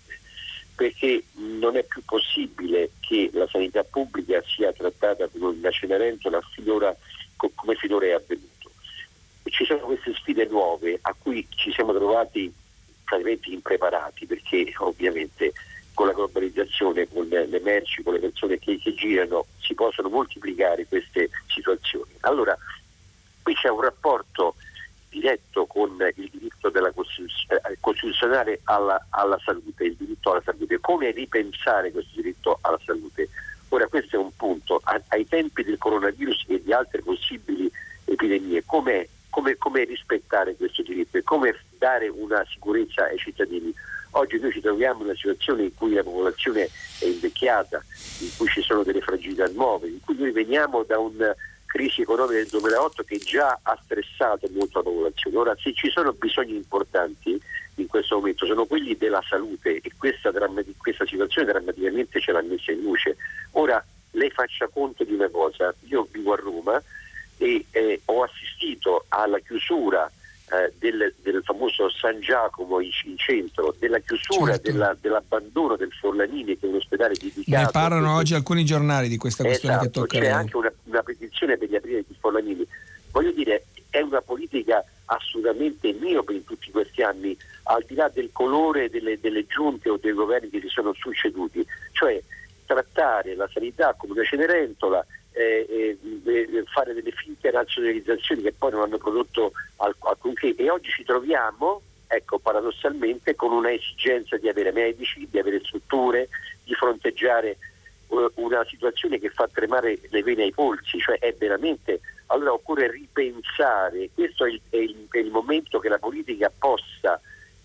S4: perché non è più possibile che la sanità pubblica sia trattata come una Cenerentola finora, come finora è avvenuto. Ci sono queste sfide nuove a cui ci siamo trovati praticamente impreparati perché ovviamente con la globalizzazione, con le merci, con le persone che, che girano si possono moltiplicare queste situazioni. Allora qui c'è un rapporto diretto con il diritto eh, costituzionale alla, alla, salute, il diritto alla salute. Come ripensare questo diritto alla salute? Ora questo è un punto, ai tempi del coronavirus e di altre possibili epidemie, come, come, come rispettare questo diritto e come dare una sicurezza ai cittadini? Oggi noi ci troviamo in una situazione in cui la popolazione è invecchiata, in cui ci sono delle fragilità nuove, in cui noi veniamo da un crisi economica del 2008 che già ha stressato molto la popolazione. Ora, se ci sono bisogni importanti in questo momento sono quelli della salute e questa, questa situazione drammaticamente ce l'ha messa in luce. Ora, lei faccia conto di una cosa, io vivo a Roma e eh, ho assistito alla chiusura eh, del, del, famoso San Giacomo in, in centro, della chiusura, certo. della, dell'abbandono del Forlanini che è un ospedale dedicato.
S2: Ne parlano oggi alcuni giornali di questa questione
S4: esatto,
S2: che tocca
S4: C'è anche una, una, petizione per gli aprire di Forlanini. Voglio dire, è una politica assolutamente miope in tutti questi anni, al di là del colore delle, delle giunte o dei governi che si sono succeduti. Cioè, trattare la sanità come una cenerentola, eh, eh, fare delle finte razionalizzazioni che poi non hanno prodotto alcunché. E oggi ci troviamo ecco, paradossalmente con una esigenza di avere medici, di avere strutture, di fronteggiare uh, una situazione che fa tremare le vene ai polsi, cioè è veramente allora occorre ripensare, questo è il, è il, è il momento che la politica possa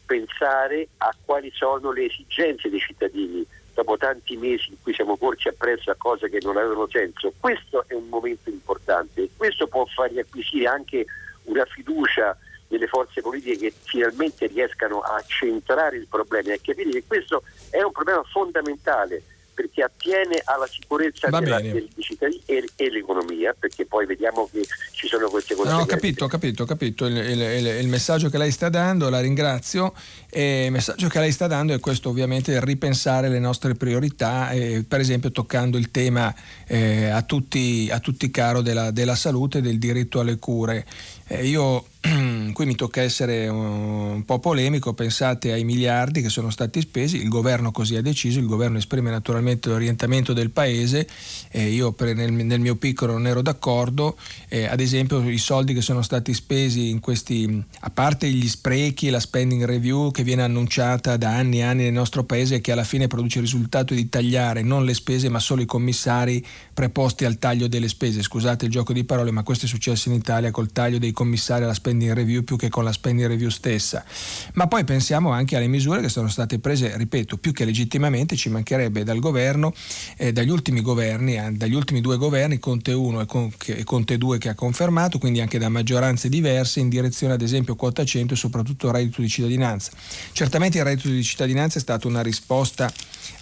S4: pensare a quali sono le esigenze dei cittadini dopo tanti mesi in cui siamo corsi appresso a cose che non avevano senso. Questo è un momento importante e questo può far riacquisire anche una fiducia nelle forze politiche che finalmente riescano a centrare il problema e a capire che questo è un problema fondamentale perché attiene alla sicurezza della, dei cittadini e, e, l'economia, perché poi vediamo che ci sono queste cose.
S2: No, ho capito, ho capito, ho capito il, il, il, il, messaggio che lei sta dando, la ringrazio. E il messaggio che lei sta dando è questo ovviamente ripensare le nostre priorità, eh, per esempio toccando il tema eh, a, tutti, a, tutti, caro della, della salute e del diritto alle cure. Eh, io qui mi tocca essere un po' polemico, pensate ai miliardi che sono stati spesi, il governo così ha deciso, il governo esprime naturalmente l'orientamento del paese, eh, io per, nel, nel, mio piccolo non ero d'accordo, eh, ad esempio i soldi che sono stati spesi in questi, a parte gli sprechi la spending review che viene annunciata da anni e anni nel nostro paese e che alla fine produce il risultato di tagliare non le spese ma solo i commissari preposti al taglio delle spese, scusate il gioco di parole ma questo è successo in Italia col taglio dei commissari alla spending review più che con la spending review stessa. Ma poi pensiamo anche alle misure che sono state prese, ripeto, più che legittimamente ci mancherebbe dal governo, eh, dagli ultimi governi, eh, dagli ultimi due governi, Conte 1 e, Con, e Conte 2 che ha confermato, quindi anche da maggioranze diverse in direzione ad esempio quota 100 e soprattutto reddito di cittadinanza. Certamente il reddito di cittadinanza è stata una risposta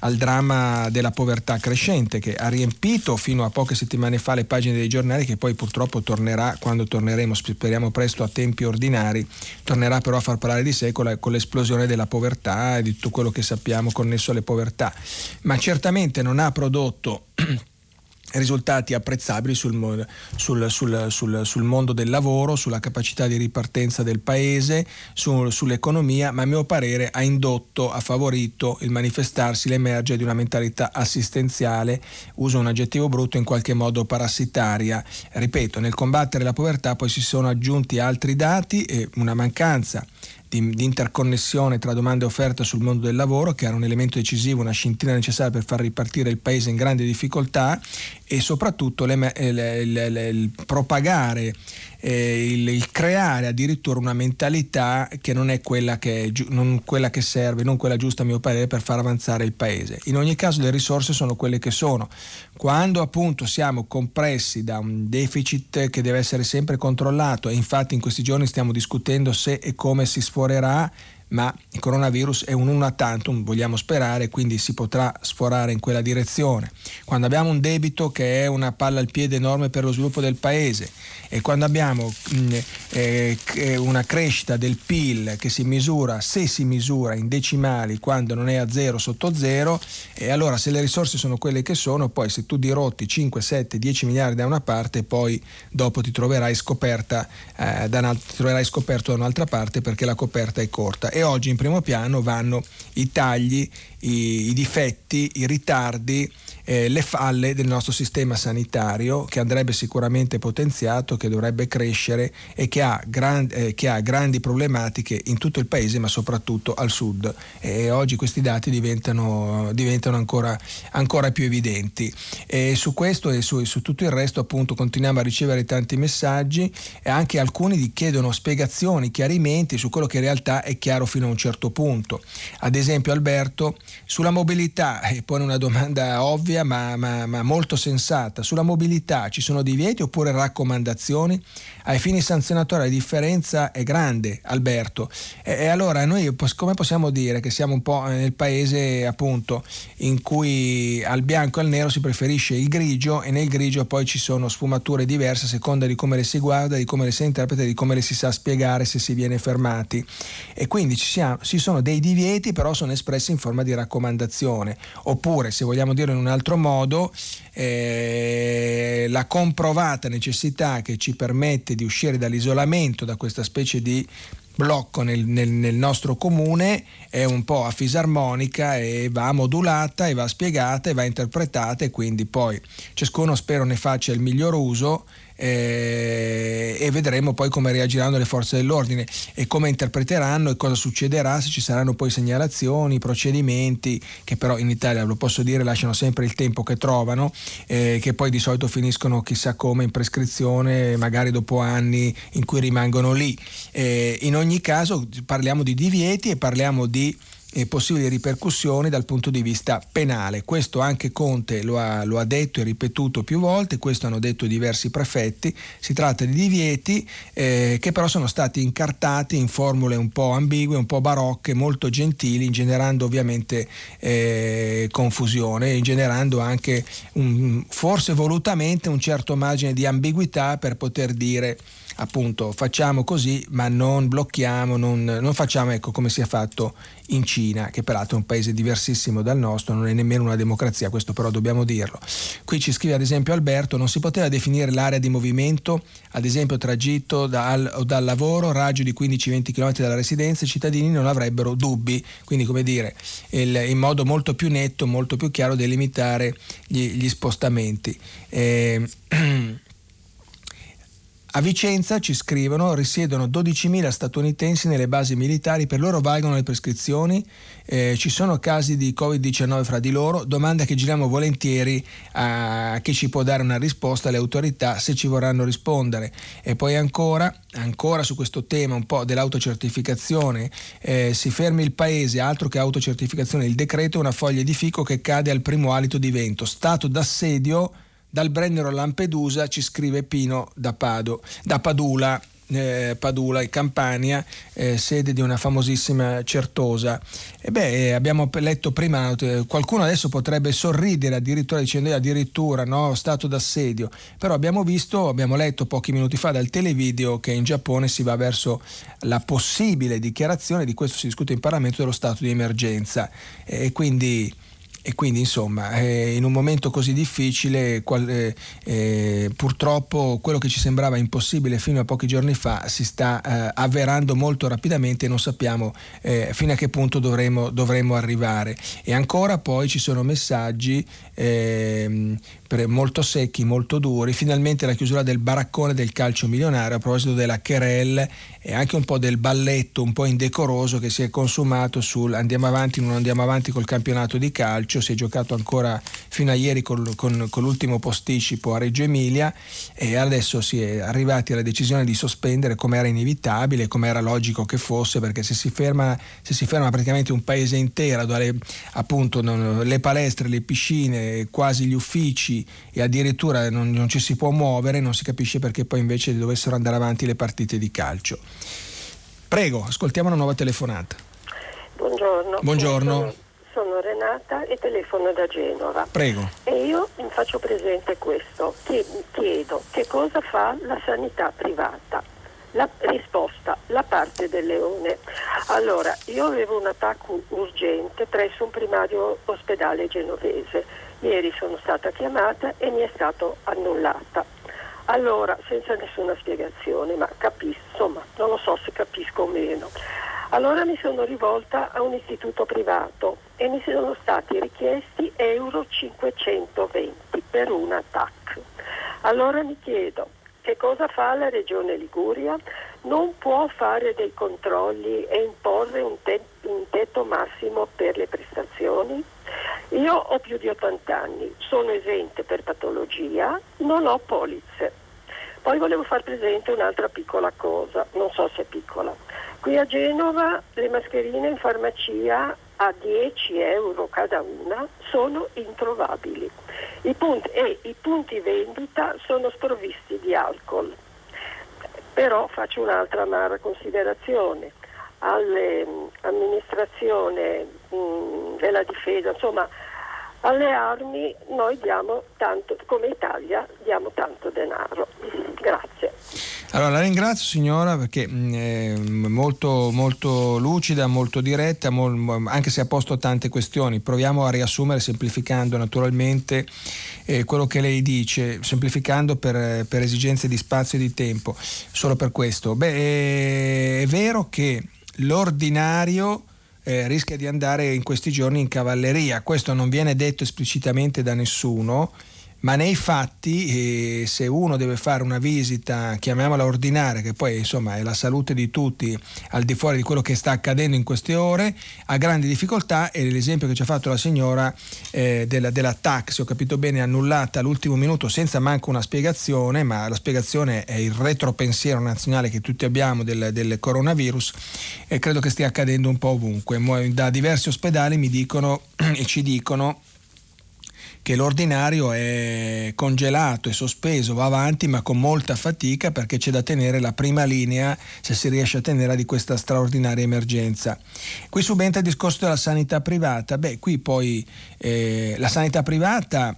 S2: al dramma della povertà crescente che ha riempito fino a poche settimane fa le pagine dei giornali che poi purtroppo tornerà quando torneremo, speriamo presto a tempi ordinari, tornerà però a far parlare di sé con, la, con l'esplosione della povertà e di tutto quello che sappiamo connesso alle povertà. Ma certamente non ha prodotto risultati apprezzabili sul, sul, sul, sul, mondo del lavoro, sulla capacità di ripartenza del paese, sull'economia, ma a mio parere ha indotto, ha favorito il manifestarsi, l'emergere di una mentalità assistenziale, uso un aggettivo brutto, in qualche modo parassitaria. Ripeto, nel combattere la povertà poi si sono aggiunti altri dati e una mancanza di, interconnessione tra domanda e offerta sul mondo del lavoro, che era un elemento decisivo, una scintilla necessaria per far ripartire il paese in grande difficoltà e soprattutto le, le, le, il propagare eh, il, il, creare addirittura una mentalità che non è quella che, non quella che serve, non quella giusta a mio parere per far avanzare il paese. In ogni caso le risorse sono quelle che sono. Quando appunto siamo compressi da un deficit che deve essere sempre controllato e infatti in questi giorni stiamo discutendo se e come si sforerà ma il coronavirus è un una tantum, vogliamo sperare, quindi si potrà sforare in quella direzione. Quando abbiamo un debito che è una palla al piede enorme per lo sviluppo del paese e quando abbiamo mh, mm, eh, una crescita del PIL che si misura, se si misura in decimali quando non è a zero sotto zero, e allora se le risorse sono quelle che sono, poi se tu dirotti 5, 7, 10 miliardi da una parte, poi dopo ti troverai, scoperta, eh, da ti troverai scoperto da un'altra parte perché la coperta è corta. E oggi in primo piano vanno i tagli, i, i difetti, i ritardi, eh, le falle del nostro sistema sanitario che andrebbe sicuramente potenziato, che dovrebbe crescere e che ha, gran, eh, che ha grandi problematiche in tutto il paese ma soprattutto al sud. E oggi questi dati diventano, diventano ancora, ancora, più evidenti. E su questo e su, su, tutto il resto appunto continuiamo a ricevere tanti messaggi e anche alcuni chiedono spiegazioni, chiarimenti su quello che in realtà è chiaro fino a un certo punto. Ad esempio Alberto sulla mobilità eh, pone una domanda ovvia ma, ma, ma molto sensata. Sulla mobilità ci sono divieti oppure raccomandazioni? Ai fini sanzionatori la differenza è grande, Alberto. E, e allora noi come possiamo dire che siamo un po' nel paese appunto in cui al bianco e al nero si preferisce il grigio e nel grigio poi ci sono sfumature diverse a seconda di come le si guarda, di come le si interpreta, di come le si sa spiegare se si viene fermati. E quindi ci, siamo, ci sono dei divieti però sono espressi in forma di raccomandazione, oppure se vogliamo dire in un altro modo, eh, la comprovata necessità che ci permette di uscire dall'isolamento, da questa specie di blocco nel, nel, nel, nostro comune è un po' a fisarmonica e va modulata e va spiegata e va interpretata e quindi poi ciascuno spero ne faccia il miglior uso eh, e vedremo poi come reagiranno le forze dell'ordine e come interpreteranno e cosa succederà se ci saranno poi segnalazioni, procedimenti che però in Italia lo posso dire lasciano sempre il tempo che trovano eh, che poi di solito finiscono chissà come in prescrizione magari dopo anni in cui rimangono lì. Eh, in ogni caso parliamo di divieti e parliamo di e possibili ripercussioni dal punto di vista penale. Questo anche Conte lo ha, lo ha, detto e ripetuto più volte, questo hanno detto diversi prefetti, si tratta di divieti eh, che però sono stati incartati in formule un po' ambigue, un po' barocche, molto gentili, ingenerando ovviamente eh, confusione, ingenerando anche un, forse volutamente un certo margine di ambiguità per poter dire appunto facciamo così ma non blocchiamo, non, non facciamo ecco, come si è fatto in Cina, che peraltro è un paese diversissimo dal nostro, non è nemmeno una democrazia, questo però dobbiamo dirlo. Qui ci scrive ad esempio Alberto, non si poteva definire l'area di movimento, ad esempio tragitto dal, dal lavoro, raggio di 15-20 km dalla residenza, i cittadini non avrebbero dubbi, quindi come dire, il, in modo molto più netto, molto più chiaro delimitare gli, gli spostamenti. Eh, A Vicenza ci scrivono risiedono 12.000 statunitensi nelle basi militari, per loro valgono le prescrizioni, eh, ci sono casi di Covid-19 fra di loro, domanda che giriamo volentieri a chi ci può dare una risposta alle autorità se ci vorranno rispondere. E poi ancora, ancora su questo tema un po' dell'autocertificazione, eh, si fermi il paese, altro che autocertificazione, il decreto è una foglia di fico che cade al primo alito di vento, stato d'assedio dal Brennero a Lampedusa ci scrive Pino da, Pado, da Padula. Eh, Padula in Campania, eh, sede di una famosissima certosa. E beh, eh, abbiamo letto prima, eh, qualcuno adesso potrebbe sorridere addirittura dicendo eh, addirittura no, stato d'assedio, però abbiamo visto, abbiamo letto pochi minuti fa dal televideo che in Giappone si va verso la possibile dichiarazione, di questo si discute in Parlamento, dello stato di emergenza e quindi e quindi insomma eh, in un momento così difficile qual, eh, eh, purtroppo quello che ci sembrava impossibile fino a pochi giorni fa si sta eh, avverando molto rapidamente e non sappiamo eh, fino a che punto dovremo, dovremo, arrivare. E ancora poi ci sono messaggi ehm, molto secchi, molto duri, finalmente la chiusura del baraccone del calcio milionario a proposito della querel e anche un po' del balletto un po' indecoroso che si è consumato sul andiamo avanti, non andiamo avanti col campionato di calcio, si è giocato ancora fino a ieri con, con, con l'ultimo posticipo a Reggio Emilia e adesso si è arrivati alla decisione di sospendere come era inevitabile, come era logico che fosse, perché se si ferma, se si ferma praticamente un paese intero, dalle, appunto non, le palestre, le piscine, quasi gli uffici, e addirittura non, non, ci si può muovere, non si capisce perché poi invece dovessero andare avanti le partite di calcio. Prego, ascoltiamo una nuova telefonata.
S5: Buongiorno.
S2: Buongiorno.
S5: Sono Renata e telefono da Genova.
S2: Prego.
S5: E io mi faccio presente questo. Chiedo che cosa fa la sanità privata. La risposta, la parte del leone. Allora, io avevo un attacco urgente presso un primario ospedale genovese Ieri sono stata chiamata e mi è stato annullata. Allora, senza nessuna spiegazione, ma capisco, insomma, non lo so se capisco o meno. Allora mi sono rivolta a un istituto privato e mi sono stati richiesti euro 520 per un TAC. Allora mi chiedo, che cosa fa la Regione Liguria? Non può fare dei controlli e imporre un, te- un tetto massimo per le prestazioni? Io ho più di 80 anni, sono esente per patologia, non ho polizze. Poi volevo far presente un'altra piccola cosa, non so se è piccola. Qui a Genova le mascherine in farmacia a 10 euro cada una sono introvabili I punti, e i punti vendita sono sprovvisti di alcol. Però faccio un'altra amara considerazione all'amministrazione mm, della difesa, insomma alle armi noi diamo tanto, come Italia diamo tanto denaro. Grazie.
S2: Allora la ringrazio signora perché mm, è molto, molto lucida, molto diretta, anche se ha posto tante questioni. Proviamo a riassumere semplificando naturalmente eh, quello che lei dice, semplificando per, per, esigenze di spazio e di tempo. Solo per questo. Beh, è vero che l'ordinario eh, rischia di andare in questi giorni in cavalleria. Questo non viene detto esplicitamente da nessuno, ma nei fatti eh, se uno deve fare una visita, chiamiamola ordinaria, che poi insomma è la salute di tutti al di fuori di quello che sta accadendo in queste ore, ha grandi difficoltà e l'esempio che ci ha fatto la signora eh, della, della se ho capito bene, annullata all'ultimo minuto senza manco una spiegazione, ma la spiegazione è il retropensiero nazionale che tutti abbiamo del, del coronavirus e credo che stia accadendo un po' ovunque. Da diversi ospedali mi dicono e ci dicono che l'ordinario è congelato e sospeso, va avanti ma con molta fatica perché c'è da tenere la prima linea se si riesce a tenere di questa straordinaria emergenza. Qui subentra il discorso della sanità privata, beh qui poi eh, la sanità privata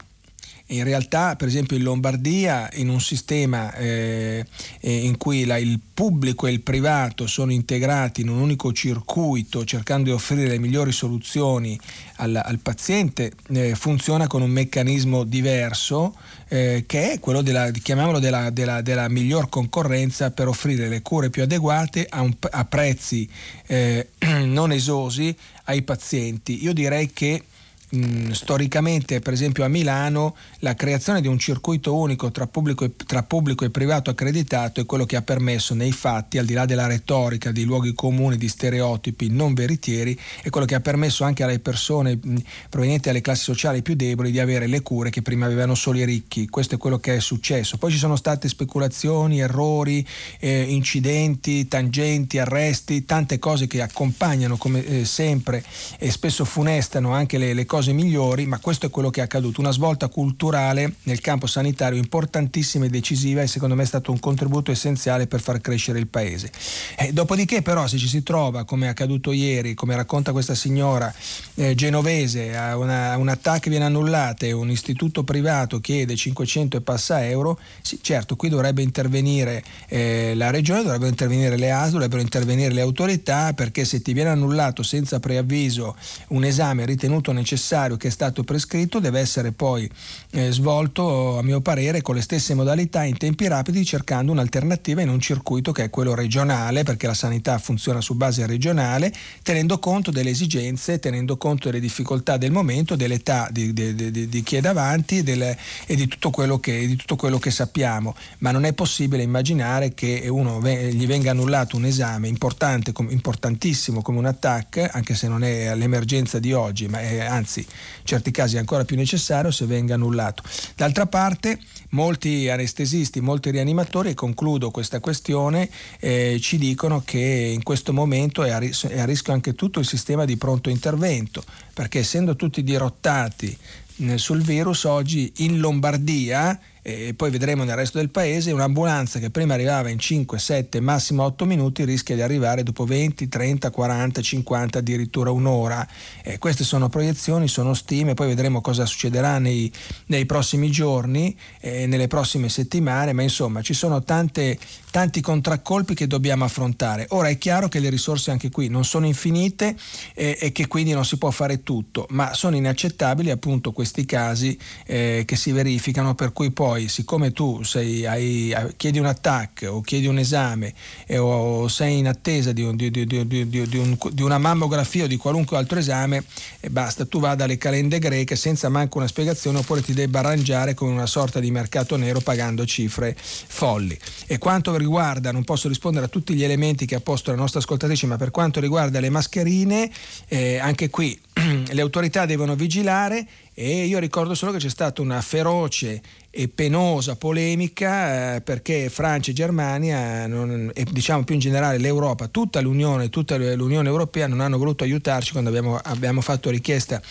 S2: in realtà, per esempio, in Lombardia, in un sistema eh, in cui la, il pubblico e il privato sono integrati in un unico circuito, cercando di offrire le migliori soluzioni al, al paziente, eh, funziona con un meccanismo diverso, eh, che è quello della, chiamiamolo della, della, della, miglior concorrenza per offrire le cure più adeguate a, un, a prezzi eh, non esosi ai pazienti. Io direi che mh, storicamente, per esempio a Milano, la creazione di un circuito unico tra pubblico, e, tra pubblico, e, privato accreditato è quello che ha permesso nei fatti, al di là della retorica, di luoghi comuni, di stereotipi non veritieri, è quello che ha permesso anche alle persone mh, provenienti dalle classi sociali più deboli di avere le cure che prima avevano solo i ricchi. Questo è quello che è successo. Poi ci sono state speculazioni, errori, eh, incidenti, tangenti, arresti, tante cose che accompagnano come eh, sempre e spesso funestano anche le, le cose cose migliori, ma questo è quello che è accaduto. Una svolta culturale nel campo sanitario importantissima e decisiva e secondo me è stato un contributo essenziale per far crescere il paese. Eh, dopodiché però se ci si trova, come è accaduto ieri, come racconta questa signora eh, genovese, a una, un attacco viene annullata e un istituto privato chiede 500 e passa euro, sì, certo qui dovrebbe intervenire eh, la regione, dovrebbero intervenire le ASL, dovrebbero intervenire le autorità perché se ti viene annullato senza preavviso un esame ritenuto necessario, necessario che è stato prescritto deve essere poi eh, svolto a mio parere con le stesse modalità in tempi rapidi cercando un'alternativa in un circuito che è quello regionale perché la sanità funziona su base regionale tenendo conto delle esigenze, tenendo conto delle difficoltà del momento, dell'età di, di, di, di chi è davanti delle, e di tutto, che, di tutto, quello che, sappiamo. Ma non è possibile immaginare che uno gli venga annullato un esame importante, importantissimo come un attacco anche se non è l'emergenza di oggi ma è anzi in certi casi è ancora più necessario se venga annullato. D'altra parte molti anestesisti, molti rianimatori, e concludo questa questione, eh, ci dicono che in questo momento è a, ris- è a rischio anche tutto il sistema di pronto intervento, perché essendo tutti dirottati eh, sul virus oggi in Lombardia e poi vedremo nel resto del paese, un'ambulanza che prima arrivava in 5, 7, massimo 8 minuti rischia di arrivare dopo 20, 30, 40, 50, addirittura un'ora. Eh, queste sono proiezioni, sono stime, poi vedremo cosa succederà nei, nei prossimi giorni, eh, nelle prossime settimane, ma insomma ci sono tante, tanti contraccolpi che dobbiamo affrontare. Ora è chiaro che le risorse anche qui non sono infinite eh, e che quindi non si può fare tutto, ma sono inaccettabili appunto questi casi eh, che si verificano per cui poi poi siccome tu sei, hai, chiedi un attacco o chiedi un esame e, o sei in attesa di, un, di, di, un, di, una mammografia o di qualunque altro esame e basta, tu vada alle calende greche senza manco una spiegazione oppure ti debba arrangiare come una sorta di mercato nero pagando cifre folli. E quanto riguarda, non posso rispondere a tutti gli elementi che ha posto la nostra ascoltatrice, ma per quanto riguarda le mascherine, eh, anche qui le autorità devono vigilare e io ricordo solo che c'è stata una feroce e penosa polemica eh, perché Francia e Germania non, e diciamo più in generale l'Europa, tutta l'Unione, tutta l'Unione Europea non hanno voluto aiutarci quando abbiamo, abbiamo fatto richiesta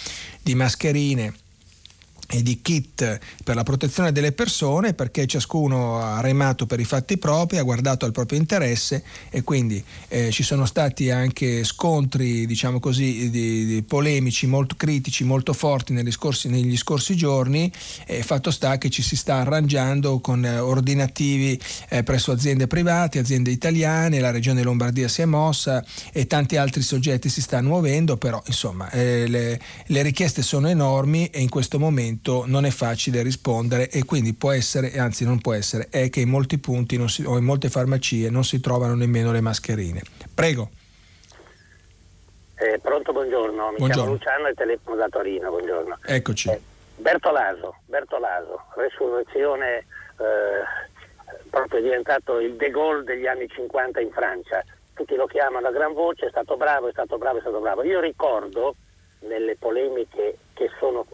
S2: di mascherine e di kit per la protezione delle persone perché ciascuno ha remato per i fatti propri, ha guardato al proprio interesse e quindi eh, ci sono stati anche scontri diciamo così di, di polemici molto critici, molto forti negli scorsi, negli scorsi giorni e fatto sta che ci si sta arrangiando con eh, ordinativi eh, presso aziende private, aziende italiane, la regione Lombardia si è mossa e tanti altri soggetti si stanno muovendo, però insomma eh, le, le richieste sono enormi e in questo momento momento non è facile rispondere e quindi può essere, anzi non può essere, è che in molti punti si, o in molte farmacie non si trovano nemmeno le mascherine. Prego.
S6: Eh, pronto, buongiorno. Mi buongiorno. chiamo Luciano e telefono da Torino, buongiorno.
S2: Eccoci. Eh,
S6: Bertolaso, Bertolaso, resurrezione, eh, proprio diventato il De Gaulle degli anni 50 in Francia. Tutti lo chiamano a gran voce, è stato bravo, è stato bravo, è stato bravo. Io ricordo nelle polemiche che sono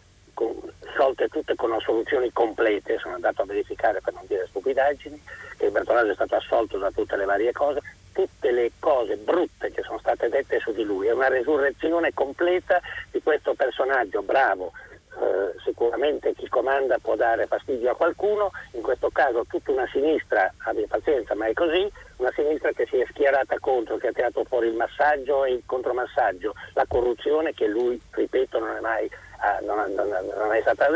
S6: solte tutte con soluzioni complete, sono andato a verificare per non dire stupidaggini, che Bertolaso è stato assolto da tutte le varie cose, tutte le cose brutte che sono state dette su di lui, è una resurrezione completa di questo personaggio bravo, eh, sicuramente chi comanda può dare fastidio a qualcuno, in questo caso tutta una sinistra, abbia pazienza ma è così, una sinistra che si è schierata contro, che ha tirato fuori il massaggio e il contromassaggio, la corruzione che lui, ripeto, non è mai ah, non, non, non, è stata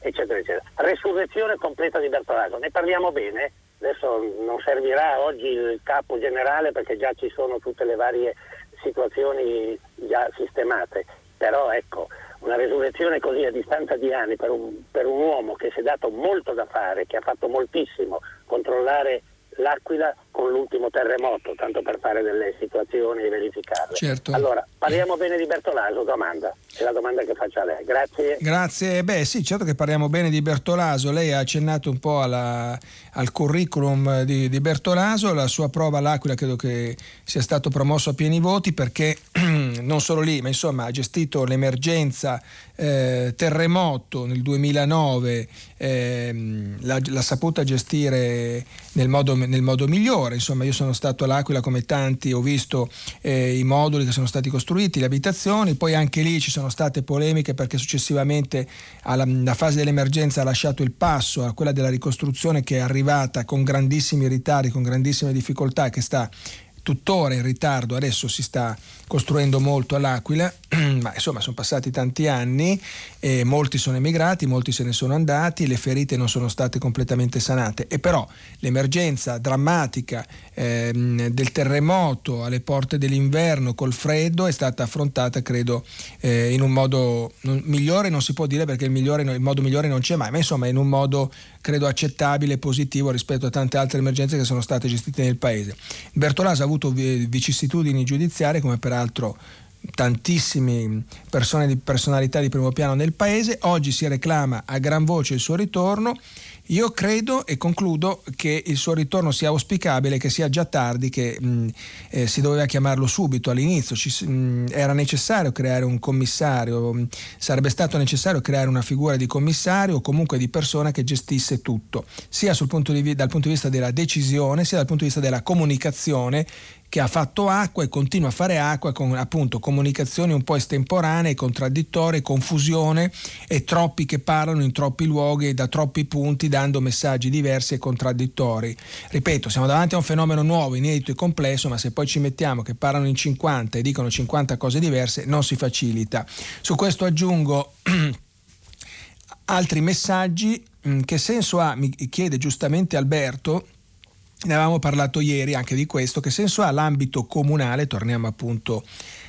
S6: eccetera eccetera. Resurrezione completa di Bertolaso, ne parliamo bene, adesso non servirà oggi il capo generale perché già ci sono tutte le varie situazioni già sistemate, però ecco, una resurrezione così a distanza di anni per un, per un uomo che si è dato molto da fare, che ha fatto moltissimo, controllare l'Aquila con l'ultimo terremoto, tanto per fare delle situazioni e verificarle.
S2: Certo.
S6: Allora, parliamo bene di Bertolaso, domanda, è la domanda che faccio a lei. Grazie.
S2: Grazie, beh sì, certo che parliamo bene di Bertolaso, lei ha accennato un po' alla, al curriculum di, di, Bertolaso, la sua prova all'Aquila credo che sia stato promosso a pieni voti perché non solo lì, ma insomma ha gestito l'emergenza eh, terremoto nel 2009, eh, l'ha, l'ha, saputa gestire nel modo, nel modo, migliore, insomma io sono stato all'Aquila come tanti, ho visto eh, i moduli che sono stati costruiti, le abitazioni, poi anche lì ci sono state polemiche perché successivamente alla fase dell'emergenza ha lasciato il passo a quella della ricostruzione che è arrivata con grandissimi ritardi, con grandissime difficoltà, che sta tuttora in ritardo, adesso si sta costruendo molto all'Aquila, ma insomma sono passati tanti anni, e molti sono emigrati, molti se ne sono andati, le ferite non sono state completamente sanate e però l'emergenza drammatica ehm, del terremoto alle porte dell'inverno col freddo è stata affrontata credo eh, in un modo non, migliore, non si può dire perché il, migliore, il modo migliore non c'è mai, ma insomma in un modo credo accettabile e positivo rispetto a tante altre emergenze che sono state gestite nel paese. Bertolaso ha avuto vicissitudini giudiziarie come peraltro tantissime persone di personalità di primo piano nel paese, oggi si reclama a gran voce il suo ritorno. Io credo e concludo che il suo ritorno sia auspicabile, che sia già tardi, che mh, eh, si doveva chiamarlo subito all'inizio, Ci, mh, era necessario creare un commissario, mh, sarebbe stato necessario creare una figura di commissario o comunque di persona che gestisse tutto, sia punto di, dal punto di vista della decisione, sia dal punto di vista della comunicazione che ha fatto acqua e continua a fare acqua con appunto comunicazioni un po' estemporanee, contraddittorie, confusione e troppi che parlano in troppi luoghi e da troppi punti dando messaggi diversi e contraddittori. Ripeto, siamo davanti a un fenomeno nuovo, inedito e complesso, ma se poi ci mettiamo che parlano in 50 e dicono 50 cose diverse non si facilita. Su questo aggiungo altri messaggi. Mm, che senso ha, mi chiede giustamente Alberto, ne avevamo parlato ieri anche di questo, che senso ha l'ambito comunale, torniamo appunto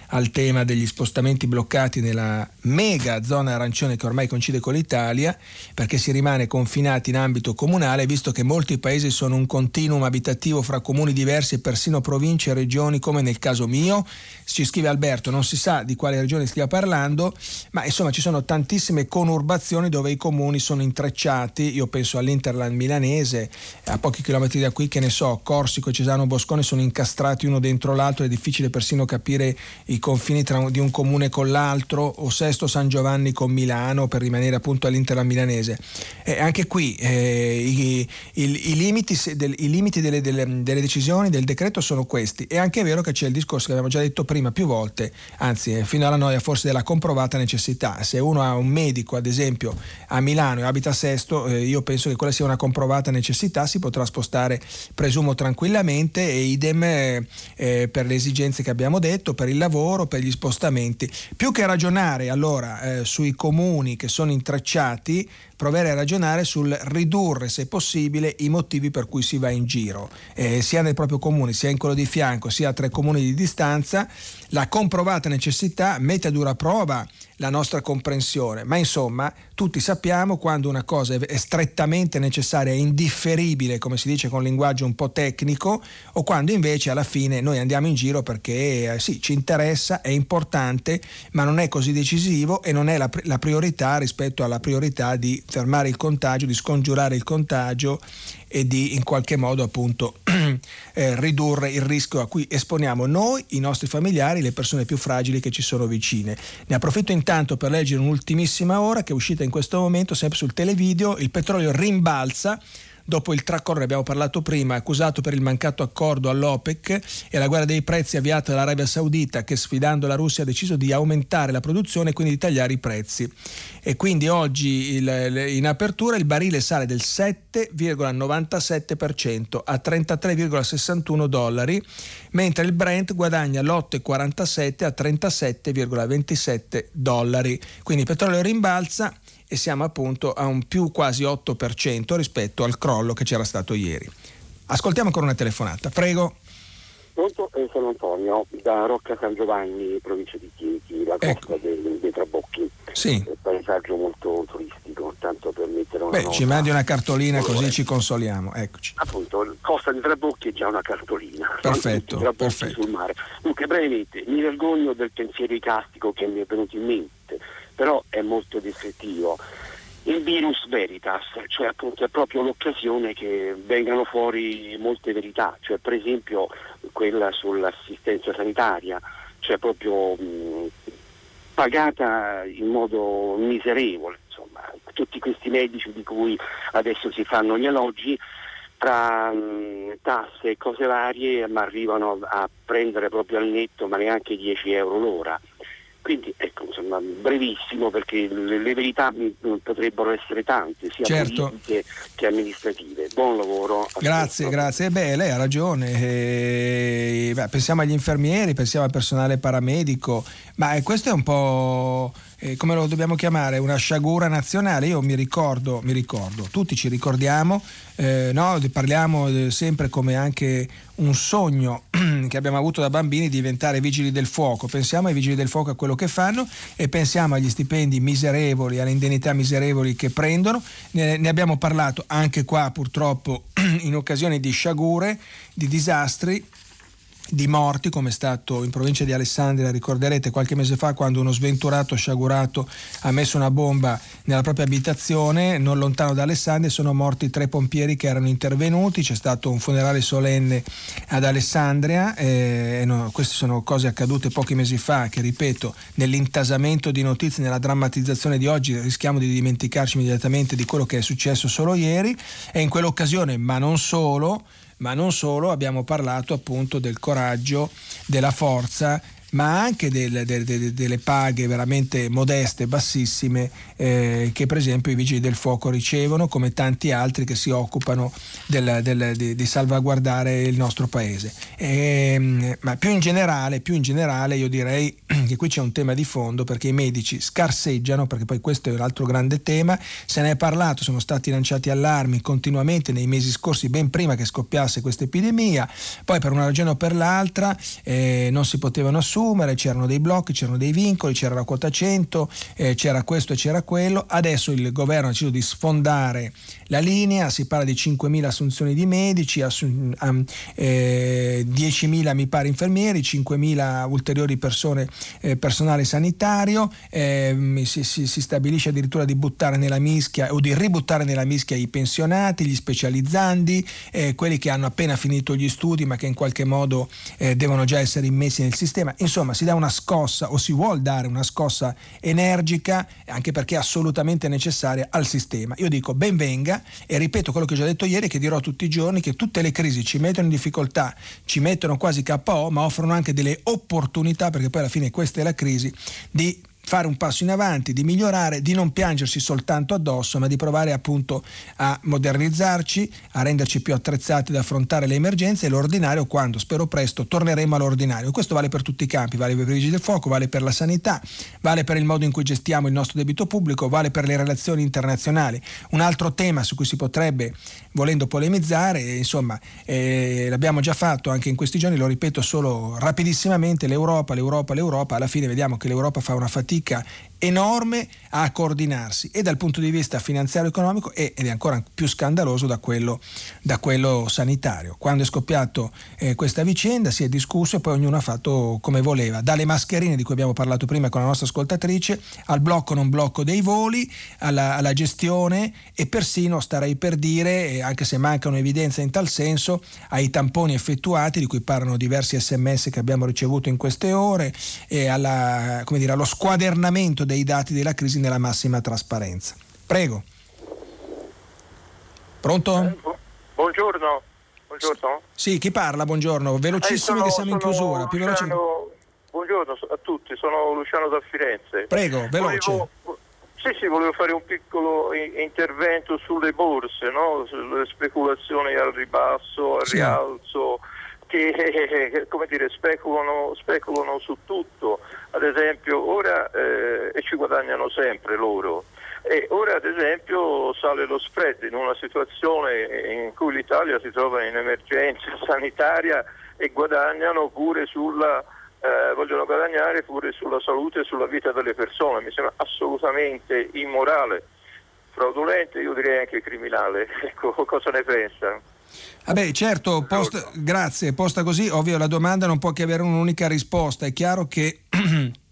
S2: al tema degli spostamenti bloccati nella mega zona arancione che ormai coincide con l'Italia, perché si rimane confinati in ambito comunale, visto che molti paesi sono un continuum abitativo fra comuni diversi e persino province e regioni, come nel caso mio. Ci scrive Alberto, non si sa di quale regione stia parlando, ma insomma ci sono tantissime conurbazioni dove i comuni sono intrecciati. Io penso all'Interland milanese, a pochi chilometri da qui, che ne so, Corsico Cesano Boscone sono incastrati uno dentro l'altro, è difficile persino capire i i confini tra, di un comune con l'altro o Sesto San Giovanni con Milano per rimanere appunto all'intera milanese. Eh, anche qui eh, i, i, i, limiti, del, i limiti delle, delle, delle, decisioni del decreto sono questi. È anche vero che c'è il discorso che abbiamo già detto prima più volte, anzi fino alla noia forse della comprovata necessità. Se uno ha un medico ad esempio a Milano e abita a Sesto, eh, io penso che quella sia una comprovata necessità, si potrà spostare presumo tranquillamente e idem eh, eh, per le esigenze che abbiamo detto, per il lavoro, per gli spostamenti. Più che ragionare allora eh, sui comuni che sono intrecciati, provare a ragionare sul ridurre, se possibile, i motivi per cui si va in giro, eh, sia nel proprio comune, sia in quello di fianco, sia a tre comuni di distanza. La comprovata necessità mette a dura prova la nostra comprensione, ma insomma tutti sappiamo quando una cosa è strettamente necessaria, è indifferibile, come si dice con linguaggio un po' tecnico, o quando invece alla fine noi andiamo in giro perché eh, sì, ci interessa, è importante, ma non è così decisivo e non è la, la priorità rispetto alla priorità di fermare il contagio, di scongiurare il contagio e di in qualche modo appunto eh, ridurre il rischio a cui esponiamo noi, i nostri familiari, le persone più fragili che ci sono vicine. Ne approfitto intanto per leggere un'ultimissima ora che è uscita in questo momento sempre sul televideo, il petrolio rimbalza dopo il tracollo, abbiamo parlato prima, accusato per il mancato accordo all'OPEC e la guerra dei prezzi avviata dall'Arabia Saudita che sfidando la Russia ha deciso di aumentare la produzione e quindi di tagliare i prezzi. E quindi oggi il, in apertura il barile sale del 7,97% a 33,61 dollari, mentre il Brent guadagna l'8,47 a 37,27 dollari. Quindi il petrolio rimbalza e siamo appunto a un più quasi 8% rispetto al crollo che c'era stato ieri. Ascoltiamo ancora una telefonata, prego.
S4: Pronto, eh, sono Antonio da Rocca San Giovanni, provincia di Chieti, la costa ecco. dei, dei Trabocchi.
S2: Sì.
S4: Un paesaggio molto turistico, tanto per mettere una
S2: Beh,
S4: nota.
S2: ci mandi una cartolina così ci consoliamo, eccoci.
S4: Appunto, costa di Trabocchi è già una cartolina.
S2: Perfetto, perfetto.
S4: sul mare. Dunque, brevemente, mi vergogno del pensiero icastico che mi è venuto in mente però è molto descrittivo. Il virus veritas, cioè appunto è proprio l'occasione che vengano fuori molte verità, cioè per esempio quella sull'assistenza sanitaria, cioè proprio mh, pagata in modo miserevole, insomma, tutti questi medici di cui adesso si fanno gli elogi tra mh, tasse e cose varie ma arrivano a prendere proprio al netto ma neanche 10 euro l'ora. Quindi ecco, insomma, brevissimo perché le, le, verità potrebbero essere tante, sia
S2: certo.
S4: politiche che amministrative. Buon lavoro.
S2: Grazie, grazie. Beh, lei ha ragione. Eh, beh, pensiamo agli infermieri, pensiamo al personale paramedico, ma eh, questo è un po' eh, come lo dobbiamo chiamare, una sciagura nazionale. Io mi ricordo, mi ricordo tutti ci ricordiamo, eh, no? parliamo eh, sempre come anche un sogno che abbiamo avuto da bambini di diventare vigili del fuoco. Pensiamo ai vigili del fuoco a quello che fanno e pensiamo agli stipendi miserevoli, alle indennità miserevoli che prendono. Ne, ne abbiamo parlato anche qua purtroppo in occasione di sciagure, di disastri di morti come è stato in provincia di Alessandria, ricorderete qualche mese fa quando uno sventurato sciagurato ha messo una bomba nella propria abitazione non lontano da Alessandria sono morti tre pompieri che erano intervenuti, c'è stato un funerale solenne ad Alessandria, eh, no, queste sono cose accadute pochi mesi fa che ripeto nell'intasamento di notizie, nella drammatizzazione di oggi rischiamo di dimenticarci immediatamente di quello che è successo solo ieri. E in quell'occasione ma non solo ma non solo, abbiamo parlato appunto del coraggio, della forza ma anche del, del, del, delle paghe veramente modeste, bassissime, eh, che per esempio i vigili del fuoco ricevono, come tanti altri che si occupano di, di, salvaguardare il nostro paese. E, ehm, ma più in, generale, più in generale io direi che qui c'è un tema di fondo perché i medici scarseggiano, perché poi questo è un altro grande tema, se ne è parlato, sono stati lanciati allarmi continuamente nei mesi scorsi, ben prima che scoppiasse questa epidemia, poi per una ragione o per l'altra eh, non si potevano assumere assumere, c'erano dei blocchi, c'erano dei vincoli, c'era la quota 100, eh, c'era questo e c'era quello. Adesso il governo ha deciso di sfondare la linea, si parla di 5.000 assunzioni di medici, assun- eh, 10.000 mi pare infermieri, 5.000 ulteriori persone, eh, personale sanitario, eh, si, si, si, stabilisce addirittura di buttare nella mischia o di ributtare nella mischia i pensionati, gli specializzandi, eh, quelli che hanno appena finito gli studi ma che in qualche modo eh, devono già essere immessi nel sistema. Insomma si dà una scossa o si vuole dare una scossa energica, anche perché assolutamente necessaria al sistema. Io dico ben venga e ripeto quello che ho già detto ieri, che dirò tutti i giorni, che tutte le crisi ci mettono in difficoltà, ci mettono quasi KO, ma offrono anche delle opportunità, perché poi alla fine questa è la crisi, di fare un passo in avanti, di migliorare, di non piangersi soltanto addosso, ma di provare appunto a modernizzarci, a renderci più attrezzati ad affrontare le emergenze e l'ordinario quando spero presto torneremo all'ordinario. Questo vale per tutti i campi, vale per i vigili del fuoco, vale per la sanità, vale per il modo in cui gestiamo il nostro debito pubblico, vale per le relazioni internazionali. Un altro tema su cui si potrebbe volendo polemizzare, insomma, eh, l'abbiamo già fatto anche in questi giorni, lo ripeto solo rapidissimamente, l'Europa, l'Europa, l'Europa, alla fine vediamo che l'Europa fa una fatica enorme a coordinarsi e dal punto di vista finanziario economico ed è ancora più scandaloso da quello, da quello sanitario. Quando è scoppiato eh, questa vicenda si è discusso e poi ognuno ha fatto come voleva, dalle mascherine di cui abbiamo parlato prima con la nostra ascoltatrice, al blocco non blocco dei voli, alla, alla gestione e persino starei per dire, eh, anche se mancano evidenze in tal senso, ai tamponi effettuati di cui parlano diversi sms che abbiamo ricevuto in queste ore alla, dire, allo squadernamento dei dati della crisi nella massima trasparenza. Prego. Pronto?
S7: Eh, buongiorno. Buongiorno.
S2: Sì, chi parla? Buongiorno. Velocissimo eh, sono, che siamo in chiusura.
S7: Luciano, veloce... Buongiorno a tutti, sono Luciano da Firenze.
S2: Prego, veloce.
S7: Volevo, sì, sì, volevo fare un piccolo intervento sulle borse, no? sulle speculazioni al ribasso, al sì. rialzo che come dire, speculano, speculano, su tutto, ad esempio ora eh, e ci guadagnano sempre loro. E ora ad esempio sale lo spread in una situazione in cui l'Italia si trova in emergenza sanitaria e guadagnano pure sulla, eh, vogliono guadagnare pure sulla salute e sulla vita delle persone. Mi sembra assolutamente immorale, fraudolente, io direi anche criminale. Ecco, cosa ne pensa?
S2: Vabbè, certo, posta, grazie, posta così, ovvio la domanda non può che avere un'unica risposta, è chiaro che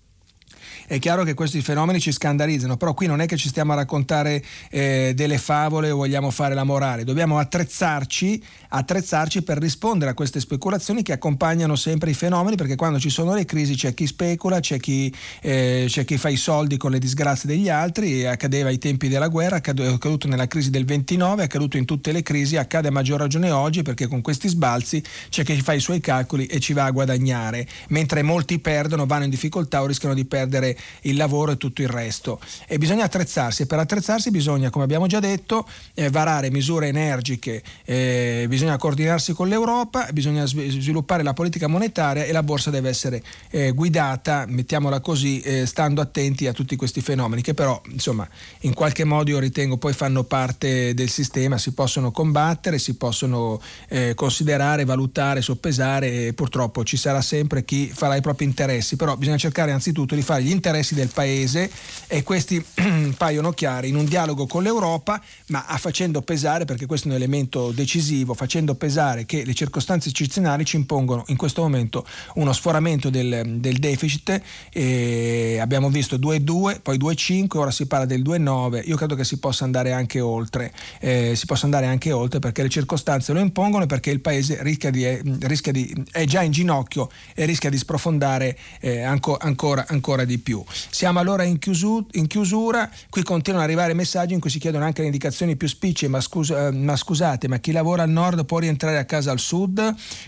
S2: È chiaro che questi fenomeni ci scandalizzano, però qui non è che ci stiamo a raccontare eh, delle favole o vogliamo fare la morale, dobbiamo attrezzarci, attrezzarci per rispondere a queste speculazioni che accompagnano sempre i fenomeni, perché quando ci sono le crisi c'è chi specula, c'è chi, eh, c'è chi fa i soldi con le disgrazie degli altri, accadeva ai tempi della guerra, è accaduto nella crisi del 29, è accaduto in tutte le crisi, accade a maggior ragione oggi perché con questi sbalzi c'è chi fa i suoi calcoli e ci va a guadagnare, mentre molti perdono, vanno in difficoltà o rischiano di perdere il lavoro e tutto il resto. E bisogna attrezzarsi e per attrezzarsi bisogna, come abbiamo già detto, eh, varare misure energiche, eh, bisogna coordinarsi con l'Europa, bisogna sviluppare la politica monetaria e la borsa deve essere eh, guidata, mettiamola così, eh, stando attenti a tutti questi fenomeni che però insomma in qualche modo io ritengo poi fanno parte del sistema, si possono combattere, si possono eh, considerare, valutare, soppesare e purtroppo ci sarà sempre chi farà i propri interessi, però bisogna cercare anzitutto di fare gli interessi del Paese e questi paiono chiari in un dialogo con l'Europa, ma facendo pesare, perché questo è un elemento decisivo, facendo pesare che le circostanze eccezionali ci impongono in questo momento uno sforamento del, del deficit, e abbiamo visto 2,2, poi 2,5, ora si parla del 2,9, io credo che si possa andare anche oltre, eh, si possa andare anche oltre perché le circostanze lo impongono e perché il Paese rischia di, eh, rischia di, è già in ginocchio e rischia di sprofondare eh, anco, ancora, ancora di più. Siamo allora in, chiusu- in, chiusura, qui continuano ad arrivare messaggi in cui si chiedono anche le indicazioni più spicce, ma, scus- eh, ma scusate, ma chi lavora al nord può rientrare a casa al sud?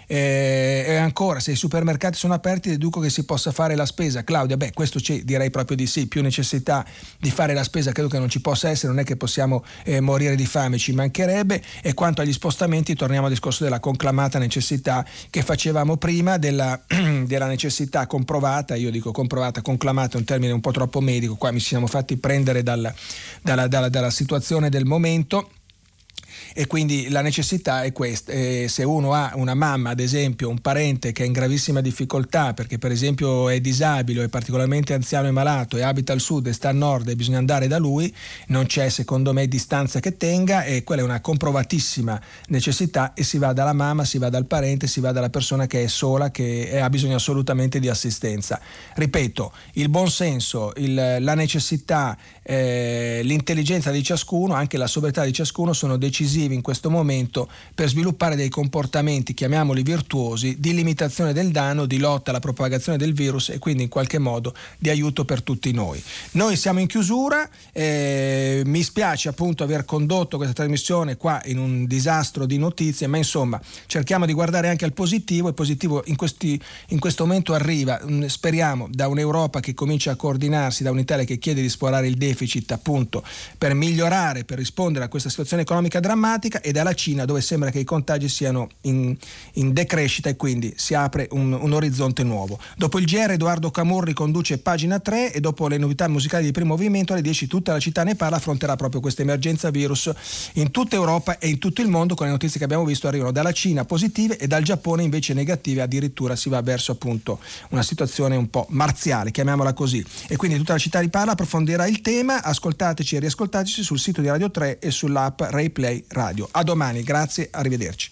S2: Eh, e ancora, se i supermercati sono aperti, deduco che si possa fare la spesa. Claudia, beh, questo ci direi proprio di sì, più necessità di fare la spesa credo che non ci possa essere, non è che possiamo eh, morire di fame, ci mancherebbe. E quanto agli spostamenti, torniamo al discorso della conclamata necessità che facevamo prima, della, della necessità comprovata, io dico comprovata, conclamata un termine un po' troppo medico, qua mi siamo fatti prendere dal, dalla, dalla, dalla situazione del momento e quindi la necessità è questa. Eh, se uno ha una mamma, ad esempio, un parente che è in gravissima difficoltà perché per esempio è disabile o è particolarmente anziano e malato e abita al sud e sta al nord e bisogna andare da lui, non c'è secondo me distanza che tenga e quella è una comprovatissima necessità e si va dalla mamma, si va dal parente, si va dalla persona che è sola, che ha bisogno assolutamente di assistenza. Ripeto, il buonsenso, il, la necessità, eh, l'intelligenza di ciascuno, anche la sobrietà di ciascuno sono decisive decisivi in questo momento per sviluppare dei comportamenti, chiamiamoli virtuosi, di limitazione del danno, di lotta alla propagazione del virus e quindi in qualche modo di aiuto per tutti noi. Noi siamo in chiusura, eh, mi spiace appunto aver condotto questa trasmissione qua in un disastro di notizie, ma insomma cerchiamo di guardare anche al positivo, il positivo in, questi, in questo momento arriva, mm, speriamo, da un'Europa che comincia a coordinarsi, da un'Italia che chiede di esplorare il deficit appunto per migliorare, per rispondere a questa situazione economica drammatica e dalla Cina dove sembra che i contagi siano in, in decrescita e quindi si apre un, un, orizzonte nuovo. Dopo il GR Edoardo Camurri conduce pagina 3 e dopo le novità musicali di primo movimento alle 10 tutta la città ne parla, affronterà proprio questa emergenza virus in tutta Europa e in tutto il mondo con le notizie che abbiamo visto arrivano dalla Cina positive e dal Giappone invece negative, addirittura si va verso appunto una situazione un po' marziale, chiamiamola così. E quindi tutta la città ne parla, approfondirà il tema, ascoltateci e riascoltateci sul sito di Radio 3 e sull'app RayPlay Radio. A domani, grazie, arrivederci.